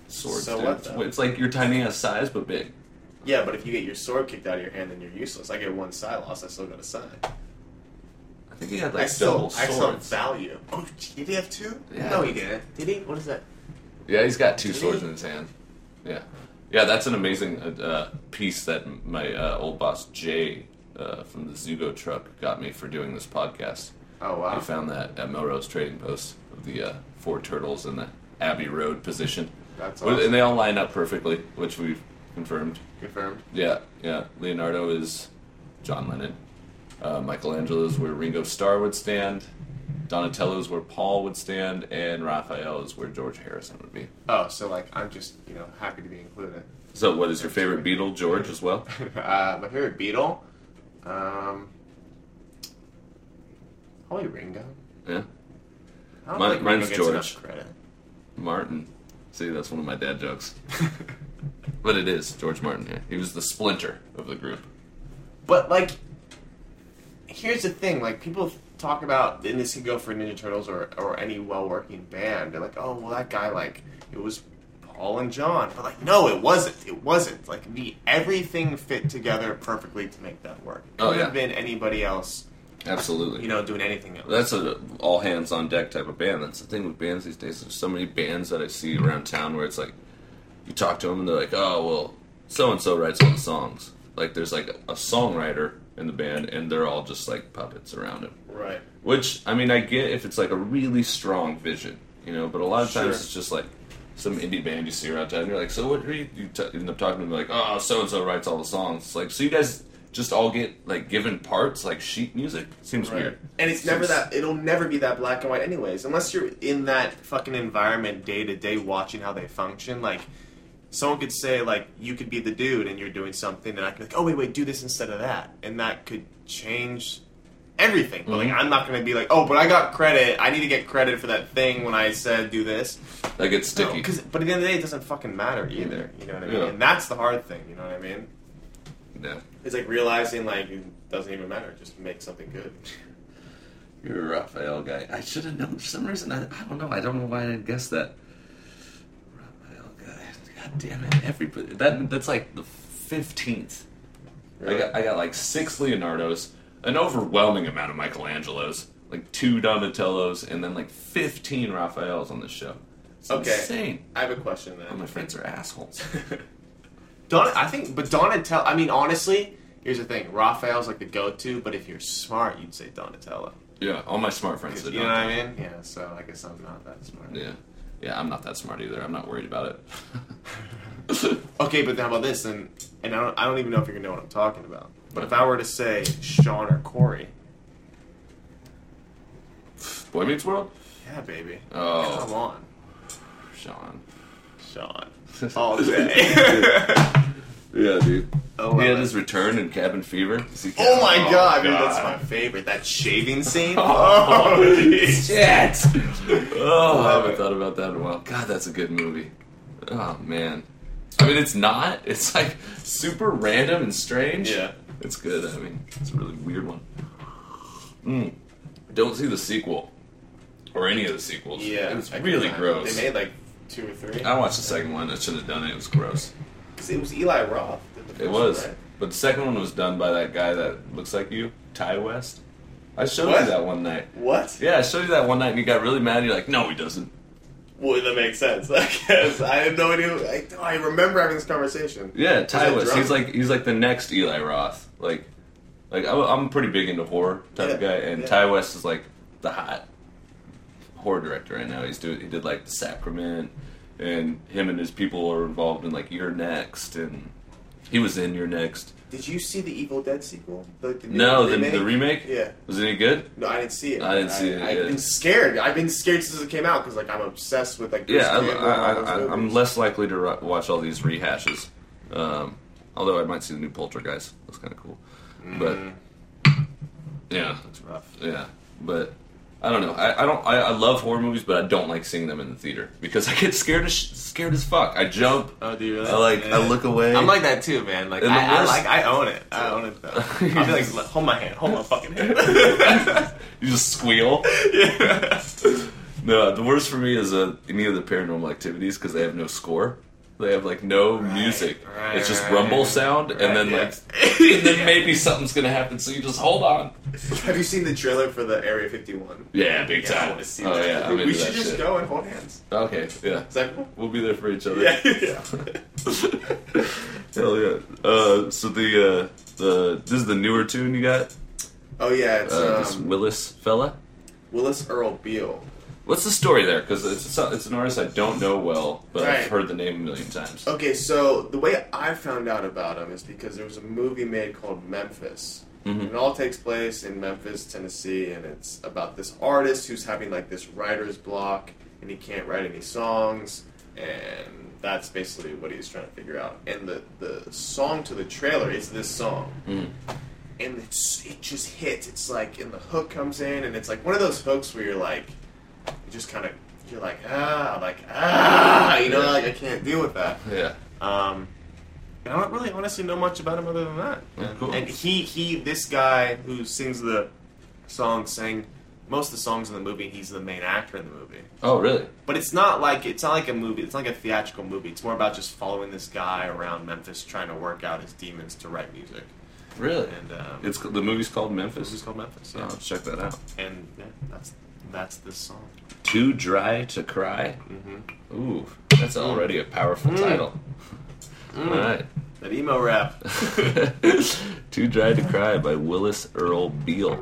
Sword. So dude. what, though? It's like your tiny ass size, but big. Yeah, but if you get your sword kicked out of your hand, then you're useless. I get one side loss. I still got a side. I think he had I like still, double I still swords. value. Oh, did he have two? Yeah. No, he didn't. Did he? What is that? Yeah, he's got two Did swords he? in his hand. Yeah, yeah, that's an amazing uh, uh, piece that my uh, old boss Jay uh, from the Zugo truck got me for doing this podcast. Oh I wow. found that at Melrose Trading Post of the uh, four turtles in the Abbey Road position, That's awesome. and they all line up perfectly, which we've confirmed. Confirmed. Yeah, yeah. Leonardo is John Lennon. Uh, Michelangelo is where Ringo Starr would stand. Donatello is where Paul would stand, and Raphael is where George Harrison would be. Oh, so like I'm just you know happy to be included. So, what is your favorite Beatle, George, as well? *laughs* uh, my favorite Beatle, um, probably Ringo. Yeah, Mine- Ringo mine's gets George. credit. Martin. See, that's one of my dad jokes. *laughs* But it is George Martin. Yeah, he was the splinter of the group. But like, here's the thing: like people talk about, and this could go for Ninja Turtles or or any well-working band. They're like, oh well, that guy like it was Paul and John, but like no, it wasn't. It wasn't. Like the everything fit together perfectly to make that work. It Oh, yeah. have been anybody else, Absolutely. you know, doing anything else. That's a all hands on deck type of band. That's the thing with bands these days. There's so many bands that I see around town where it's like, you talk to them and they're like, oh well, so and so writes all the songs. Like there's like a, songwriter in the band, and they're all just like puppets around him. right. Which I mean, I get if it's like a really strong vision, you know. But a lot of times Sure. it's just like some indie band you see around town. And you're like, so what? Are you, you t- end up talking to them like, oh, so and so writes all the songs. It's like, so you guys just all get like given parts like sheet music seems Right. weird. And it's never that. It'll never be that black and white, anyways. Unless you're in that fucking environment day to day, watching how they function. Like, someone could say, like, you could be the dude, and you're doing something, and I could be like, oh wait, wait, do this instead of that, and that could change everything. But like, Mhm. I'm not gonna be like, oh, but I got credit. I need to get credit for that thing when I said do this. That gets No, sticky. 'cause- but at the end of the day, it doesn't fucking matter either. You know what I mean? Yeah. And that's the hard thing. You know what I mean? yeah. It's like realizing like it doesn't even matter. Just make something good. You're a Raphael guy. I should have known for some reason. I, I don't know. I don't know why I didn't guess that. God damn it! Everybody. That that's like the fifteenth. I got I got like six Leonardos, an overwhelming amount of Michelangelos, like two Donatellos, and then like fifteen Raphaels on this show. It's Okay. insane. I have a question then. All my friends are assholes. *laughs* Don, I think, but Donatello. I mean, honestly, here's the thing: Raphael's like the go-to. But if you're smart, you'd say Donatello. yeah, all my smart friends. Are You know what I mean? Yeah. So I guess I'm not that smart. Yeah, yeah. I'm not that smart either. I'm not worried about it. *laughs* Okay, but how about this? And and I don't, I don't even know if you're gonna know what I'm talking about. But if I were to say Sean or Corey, Boy Meets World. yeah, baby. Oh. come on, Sean. Sean. All day. *laughs* Yeah, dude. Oh, he had his return in Cabin Fever. You see oh Cabin- my god, dude, that's my favorite. That shaving scene. *laughs* Oh, Oh. Shit! Oh, I haven't thought about that in a while. God, that's a good movie. Oh man. I mean, it's not. It's like super random and strange. Yeah. It's good. I mean, it's a really weird one. Mm. Don't see the sequel or any of the sequels. Yeah, it was I really gross. They made like two or three. I watched the second one. I shouldn't have done it. It was gross. It was Eli Roth. the It was. one, right? But the second one was done by that guy that looks like you, Ti West. I showed What? you that one night. What? Yeah, I showed you that one night and you got really mad. You're like, no, he doesn't. Well, that makes sense. *laughs* I guess I had no idea. I, I remember having this conversation. Yeah, Ti West. He's like he's like the next Eli Roth. Like, like I'm, I'm pretty big into horror type of guy, and yeah. Ti West is like the hot horror director right now. He's doing he did like The Sacrament, and him and his people are involved in like You're Next, and he was in You're Next. Did you see the Evil Dead sequel? The, the No, the, the remake. Yeah. Was it any good? No, I didn't see it. I didn't see it, I've yeah. been scared. I've been scared since it came out because like I'm obsessed with like. Bruce Yeah, I, I, I, I, i'm less likely to ru- watch all these rehashes. Um, although I might see the new Poltergeist. That's kind of cool. But yeah, It's rough. yeah. But I don't know. I, I don't. I, I love horror movies, but I don't like seeing them in the theater because I get scared as sh- scared as fuck. I jump. Oh, do you really? I like. I look away. I'm like that too, man. Like And the I, I like I own it. I own it though. *laughs* I'll be like, hold my hand, hold my fucking hand. *laughs* you just squeal. *laughs* yeah. No, the worst for me is uh, any of the paranormal activities because they have no score. They have like no music. right, it's just right. rumble sound, and then yeah. like, *laughs* and then maybe something's gonna happen. So you just hold on. Have you seen the trailer for the Area 51? Yeah, big Yeah, I time. want to see oh that. yeah, I'm we should that just shit. go and hold hands. Okay, yeah, Is that cool? we'll be there for each other. Yeah, *laughs* yeah. *laughs* Hell yeah. Uh, so the uh, the this is the newer tune you got. Oh yeah, it's Uh, this um, Willis fella. Willis Earl Beal. What's the story there? Because it's it's an artist I don't know well, but Right. I've heard the name a million times. Okay, so the way I found out about him is because there was a movie made called Memphis. Mhm. And it all takes place in Memphis, Tennessee, and it's about this artist who's having like this writer's block and he can't write any songs, and that's basically what he's trying to figure out. And the, the song to the trailer is this song. Mm. And it's, it just hits. It's like, and the hook comes in, and it's like one of those hooks where you're like, you just kind of, you're like, ah, like, ah, you know, like I can't deal with that. Yeah. Um, and I don't really honestly know much about him other than that. Oh, and, cool. and he, he, this guy who sings the song, sang most of the songs in the movie. He's the main actor in the movie. Oh really? But it's not like it's not like a movie. It's not like a theatrical movie. It's more about just following this guy around Memphis, trying to work out his demons to write music. Really? And um, It's the movie's called Memphis. is called Memphis. Oh, Yeah. let's check that out. And yeah, that's that's this song. Too dry to cry. Mm-hmm. Ooh, that's already a powerful Mm. title. All right. That emo rap. *laughs* Too Dry to Cry by Willis Earl Beal.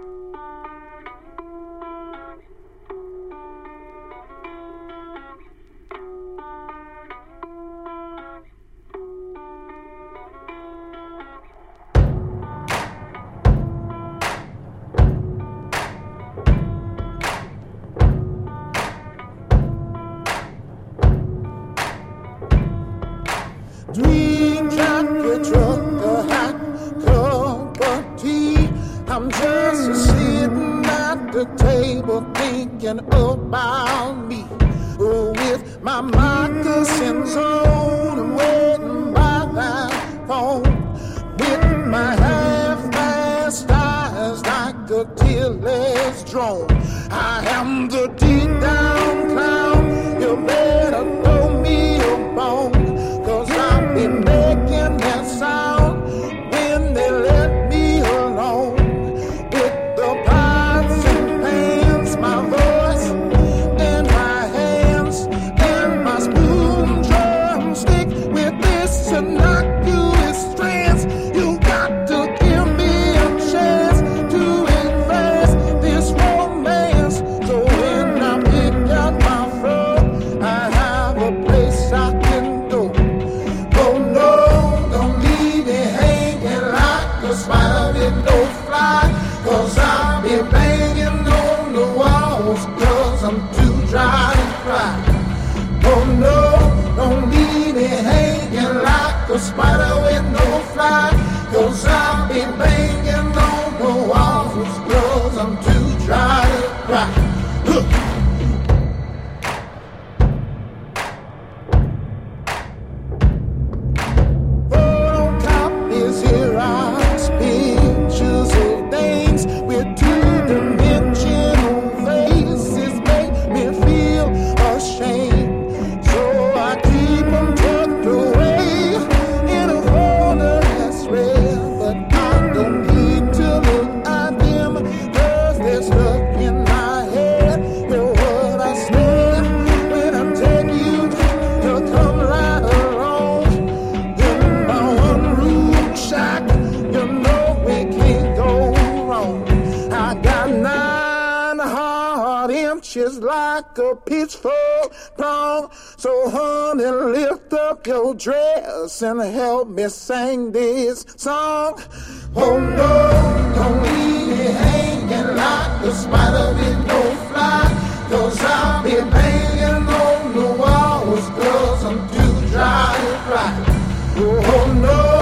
Oh no!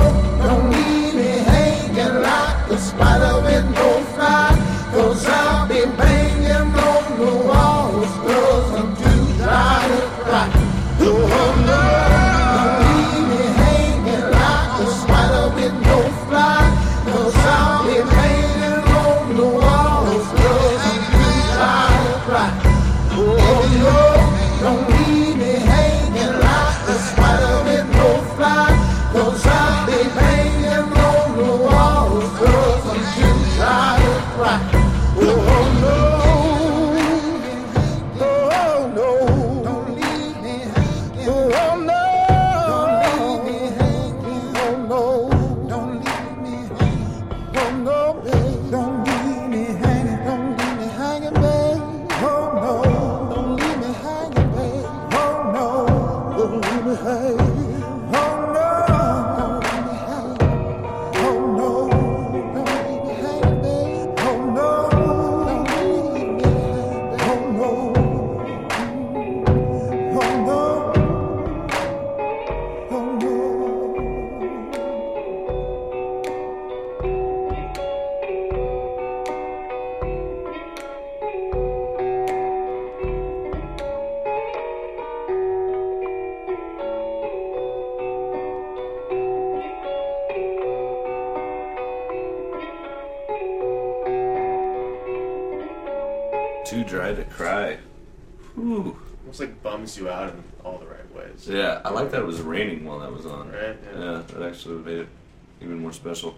special.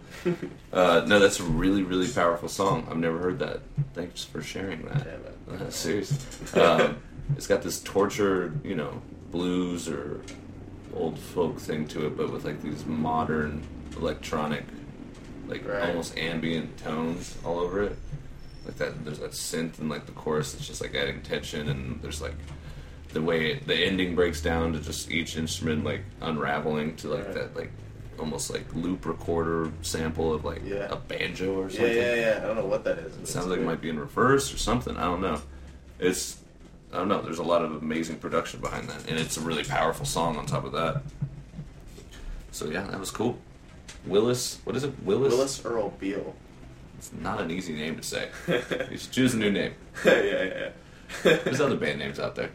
Uh, no, that's a really, really powerful song. I've never heard that. Thanks for sharing that. Uh, serious. Um, it's got this tortured, you know, blues or old folk thing to it, but with like these modern electronic, like right. almost ambient tones all over it. Like that, there's that synth and like the chorus that's just like adding tension, and there's like the way it, the ending breaks down to just each instrument like unraveling to like right. that like almost like loop recorder sample of like yeah. a banjo or something. Yeah, yeah, yeah. I don't know what that is. It sounds like it might be in reverse or something. I don't know. It's I don't know. There's a lot of amazing production behind that, and it's a really powerful song on top of that. So yeah, that was cool. Willis, what is it? Willis. Willis Earl Beal. It's not an easy name to say. *laughs* you should choose a new name. *laughs* yeah, yeah. yeah. there's other band names out there.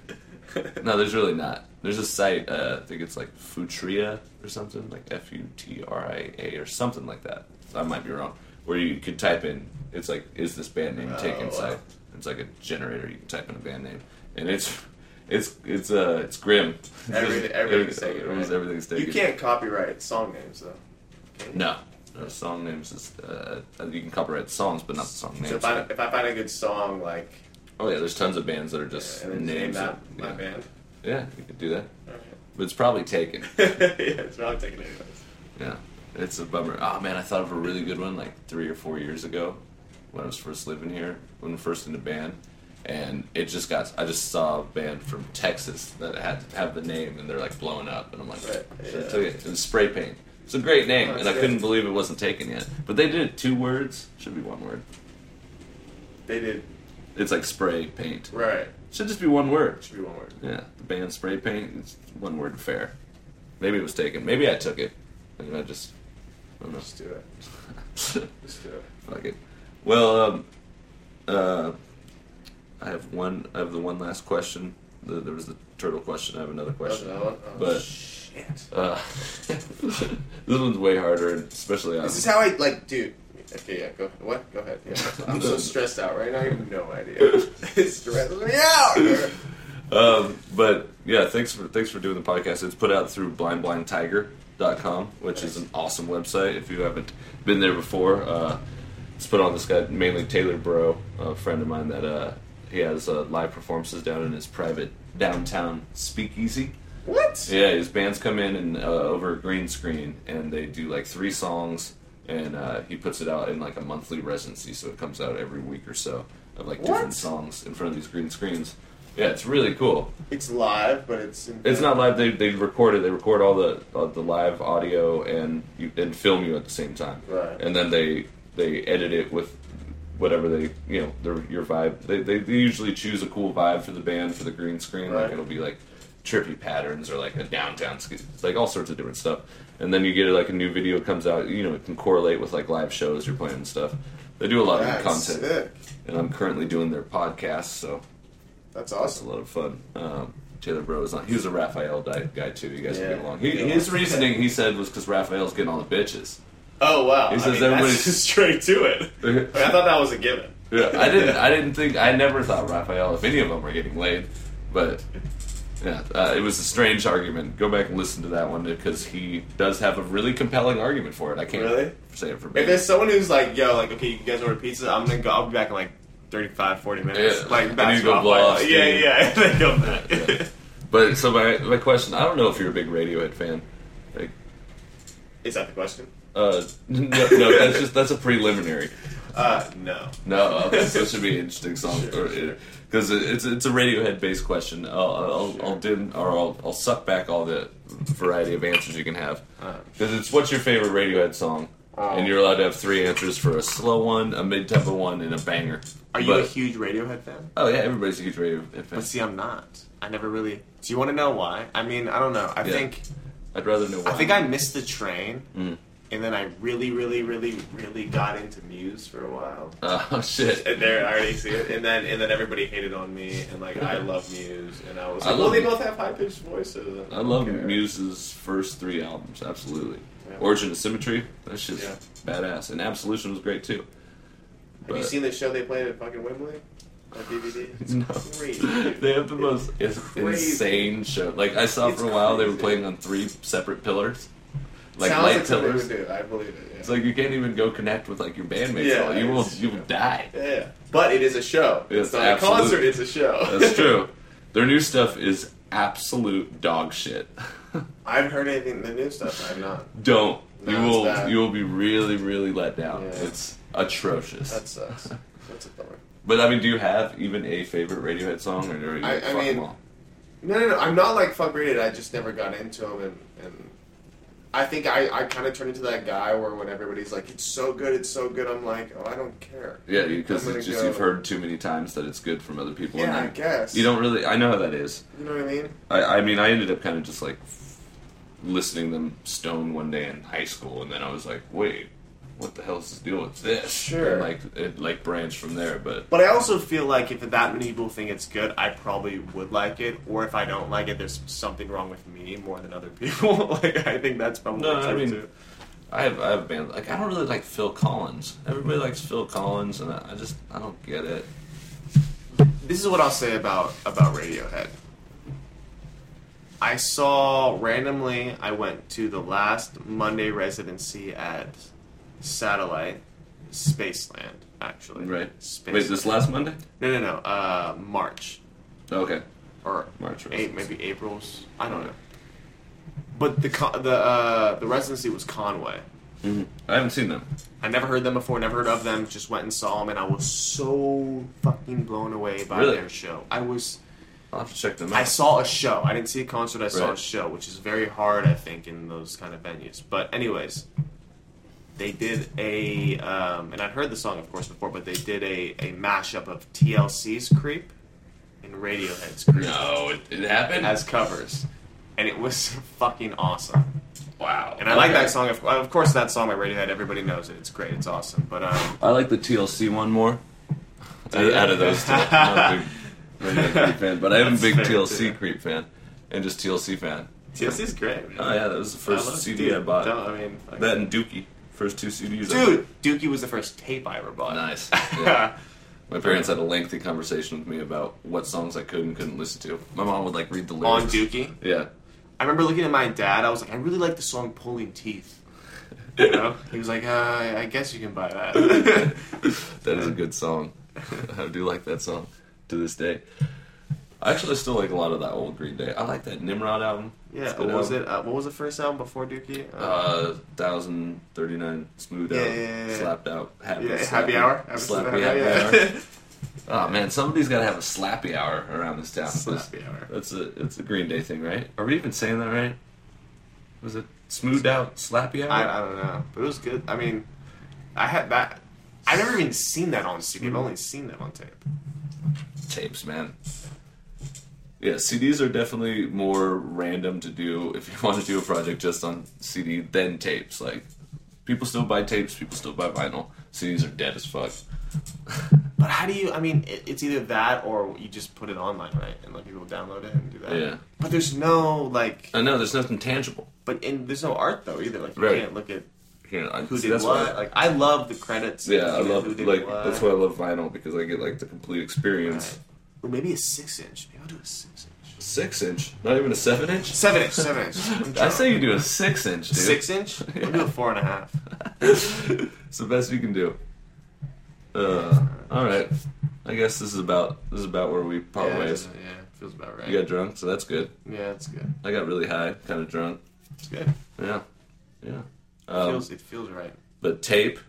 No, there's really not. There's a site. Uh, I think it's like Futria or something, like F U T R I A or something like that. I might be wrong. Where you could type in, it's like, is this band name taken Oh, wow. site? It's like a generator. You can type in a band name, and it's it's it's uh it's grim. Everything, everything's taken. Right? everything's taken. You can't copyright song names though. No, no song names is uh, you can copyright songs, but not the song names. So if I, if I find a good song like oh yeah, there's tons of bands that are just and then name names. that my yeah. band. yeah, you could do that. But it's probably taken. *laughs* yeah, it's probably taken anyways. Yeah, it's a bummer. Oh man, I thought of a really good one like three or four years ago when I was first living here, when we first in the band, and it just got. I just saw a band from Texas that had to have the name, and they're like blowing up, and I'm like, Right, yeah. took it. Was spray paint. It's a great name, Oh, and I couldn't believe it wasn't taken yet. But they did it two words. Should be one word. They did It's like spray paint. right. Should just be one word. Should be one word. Yeah, the band spray paint. It's one word fair. Maybe it was taken. Maybe I took it. And I just. I don't know. Just do it. *laughs* Just do it. Fuck it. Well, um, uh, I have one. I have the one last question. The, there was the turtle question. I have another question. Oh, that? Oh, But- shit. Uh, *laughs* this one's way harder, and especially on. This is how I like, dude. Okay, yeah, go. What? Go ahead. Yeah. *laughs* I'm so stressed out right now. I have no idea. *laughs* It's stressing me out. Um, but yeah, thanks for thanks for doing the podcast. It's put out through blindblindtiger.com, which is an awesome website. If you haven't been there before, uh, it's put on this guy mainly Taylor Bro, a friend of mine that uh, he has uh, live performances down in his private downtown speakeasy. What? Yeah, his bands come in and uh, over a green screen, and they do like three songs, and uh, he puts it out in like a monthly residency, so it comes out every week or so of like different songs in front of these green screens. Yeah, it's really cool. It's live, but it's. In It's not live. They, they record it. They record all the uh, the live audio and you, and film you at the same time. Right. And then they they edit it with whatever they you know their your vibe. They, they they usually choose a cool vibe for the band for the green screen. Like Right. it'll be like trippy patterns or like a downtown sk- like all sorts of different stuff. And then you get like a new video comes out. You know it can correlate with like live shows you're playing and stuff. They do a lot of That's content, sick. and I'm currently doing their podcast, so That's that's a lot of fun. Um, Taylor Bro is on. He was a Raphael guy too. You guys Yeah. will get along. He, his reasoning, he said, was because Raphael's getting all the bitches. Oh wow! He I says mean, everybody's- *laughs* that's straight to it. *laughs* I, mean, I thought that was a given. Yeah, I didn't. *laughs* I didn't think. I never thought Raphael, if any of them were getting laid, but yeah, uh, it was a strange argument. Go back and listen to that one because he does have a really compelling argument for it. I can't Really? say it for me. If there's someone who's like, yo, like, okay, you guys order pizza, I'm gonna go. I'll be back in like 35, 40 minutes. Yeah. Like, I need to go blow off Yeah, steam. yeah, *laughs* then go back. Yeah. But so my my question, I don't know if you're a big Radiohead fan. Like, Is that the question? uh, no, no, that's just that's a preliminary. Uh, no. No, okay, so it should be an interesting song Sure, sure. because it's it's a Radiohead based question. I'll I'll, Sure. I'll dim or I'll, I'll suck back all the variety of answers you can have Uh, because it's what's your favorite Radiohead song, Oh. and you're allowed to have three answers for a slow one, a mid tempo one, and a banger. Are you a huge Radiohead fan? Oh yeah, everybody's a huge Radiohead fan. But see, I'm not. I never really. Do you want to know why? I mean, I don't know. I Yeah. think I'd rather know. Why. I think I missed the train, Mm. And then I really, really, really, really got into Muse for a while. Oh shit. And there, I already see it. And then, and then everybody hated on me, and like I love Muse, and I was I like, well, love they both have high pitched voices. and I love care. Muse's first three albums, absolutely. Yeah. Origin of Symmetry, that shit's Yeah. badass, and Absolution was great too. Have you But- seen the show they played at fucking Wembley? On DVD? It's *laughs* No. crazy. *laughs* They have the most It's crazy. insane show. Like I saw It's for a while, they were playing on three separate pillars, like Sounds light like pillars. would do. I believe it. Yeah. It's like you can't even go connect with like your bandmates. Yeah, you will you will die. yeah, but it is a show. It's It's not absolute- a concert. It's a show. That's *laughs* true. Their new stuff is absolute dog shit. *laughs* I haven't heard anything. The new stuff. I've not. Don't you No, it's will bad. you will be really really let down. Yeah. It's atrocious. That sucks. That's a bummer. But I mean, do you have even a favorite Radiohead song, or are you I- I mean- all? No, no, no. I'm not like fuck Radiohead. I just never got into them, and, and I think I, I kind of turned into that guy where when everybody's like, "It's so good, it's so good," I'm like, "Oh, I don't care." Yeah, because it's just go- you've heard too many times that it's good from other people. Yeah, I guess. you don't really. I know how that is. You know what I mean? I, I mean, I ended up kind of just like listening to them stone one day in high school, and then I was like, wait, what the hell is this deal with this? Sure. And like it like branched from there, but But I also feel like if that many people think it's good, I probably would like it. Or if I don't like it, there's something wrong with me more than other *laughs* people. like I think that's probably No, I mean- too. I have I have band like I don't really like Phil Collins. Everybody mm-hmm. likes Phil Collins, and I I just I don't get it. This is what I'll say about about Radiohead. I saw randomly. I went to the last Monday residency at Satellite Spaceland. Actually, Right. Space. Wait, is this last Monday? no, no, no. Uh, March Okay. or March eight, maybe April's. I don't know. But the con- the uh, the residency was Conway. hmm I haven't seen them. I never heard them before, never heard of them. Just went and saw them, and I was so fucking blown away by Really? their show. I was. I'll have to check them out. I saw a show. I didn't see a concert. I saw a show, which is very hard, I think, in those kind of venues. But anyways, they did a, um, and I'd heard the song, of course, before, but they did a, a mashup of TLC's "Creep" and Radiohead's "Creep" No, it, it happened. as covers, and it was *laughs* fucking awesome. wow. And I like Okay. that song. Of, of course, that song by Radiohead. Everybody knows it. It's great. It's awesome. But um, I like the TLC one more. *laughs* Out, out of those two, I'm not a big *laughs* Radiohead creep fan, but I am a big TLC too. creep fan, and just TLC fan. TLC's great. man. Oh yeah, that was the first I CD dude, I bought. I mean, fuck. That and Dookie, first two CDs. I dude, Dookie was the first tape I ever bought. Nice. *laughs* Yeah. My parents had a lengthy conversation with me about what songs I could and couldn't listen to. My mom would like read the lyrics. On lyrics. Dookie. Yeah. I remember looking at my dad. I was like, I really like the song "Pulling Teeth." You know, he was like, uh, I guess you can buy that. *laughs* That is a good song. *laughs* I do like that song to this day. I actually still like a lot of that old Green Day. I like that Nimrod album. yeah, It's a good what was album. it? Uh, what was the first album before Dookie? Uh, thousand thirty nine smooth Yeah, out, yeah, yeah, slapped out, happy, yeah, slappy, Happy Hour. Slappy Happy hour. *laughs* *laughs* Oh man, somebody's got to have a slappy hour around this town. Slappy Hour. That's a it's a Green Day thing, right? Are we even saying that right? Was it smoothed out slappy hour? I, I don't know, but it was good. I mean, I had that. I've never even seen that on CD. I've only seen that on tape. tapes, man. Yeah, CDs are definitely more random to do if you *laughs* want to do a project just on CD than tapes. Like, people still buy tapes, people still buy vinyl. CDs are dead as fuck. *laughs* But how do you? I mean, it, it's either that or you just put it online, right, and let people download it and do that. Yeah. But there's no like, I know there's nothing tangible. but and there's no art though either. Like you Right. can't look at I, who see, did what. Like I love the credits. yeah, I love like what. that's why I love vinyl because I get like the complete experience. Or maybe a six inch. Maybe I'll do a six inch. Six inch, not even a seven inch. Seven inch. Seven inch. *laughs* I say you do a six inch, dude. six inch. *laughs* I'll do a four and a half. *laughs* it's the best you can do. Uh, all right. I guess this is about this is about where we part yeah, ways. yeah, feels about right. You got drunk, so that's good. yeah, it's good. I got really high, kind of drunk. It's good. Yeah, yeah. It Um, feels. It feels right. but tape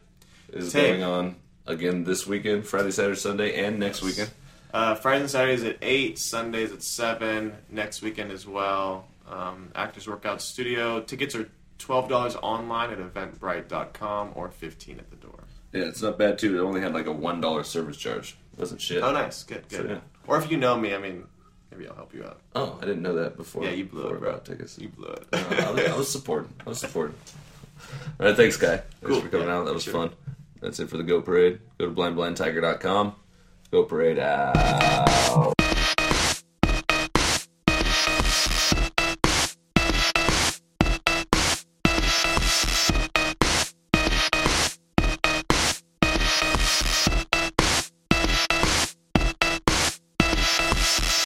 is Tape. going on again this weekend, Friday, Saturday, Sunday, and next weekend. Uh, Fridays and Saturdays at 8, Sundays at 7, next weekend as well. Um, Actors Workout Studio. Tickets are $12 online at eventbrite.com or 15 at the door. Yeah, it's not bad too. It only had like a one dollar service charge. It wasn't shit. Oh, nice. Good, good. So, yeah. Or if you know me, I mean, maybe I'll help you out. Oh, I didn't know that before. Yeah, you blew it, bro. tickets. You blew it. Uh, I, was, I was supporting. I was supporting. All right, thanks, guy. Thanks Cool. for coming Yeah, out. That was sure. fun. That's it for the Go Parade. Go to blindblindtiger.com. Go Parade out.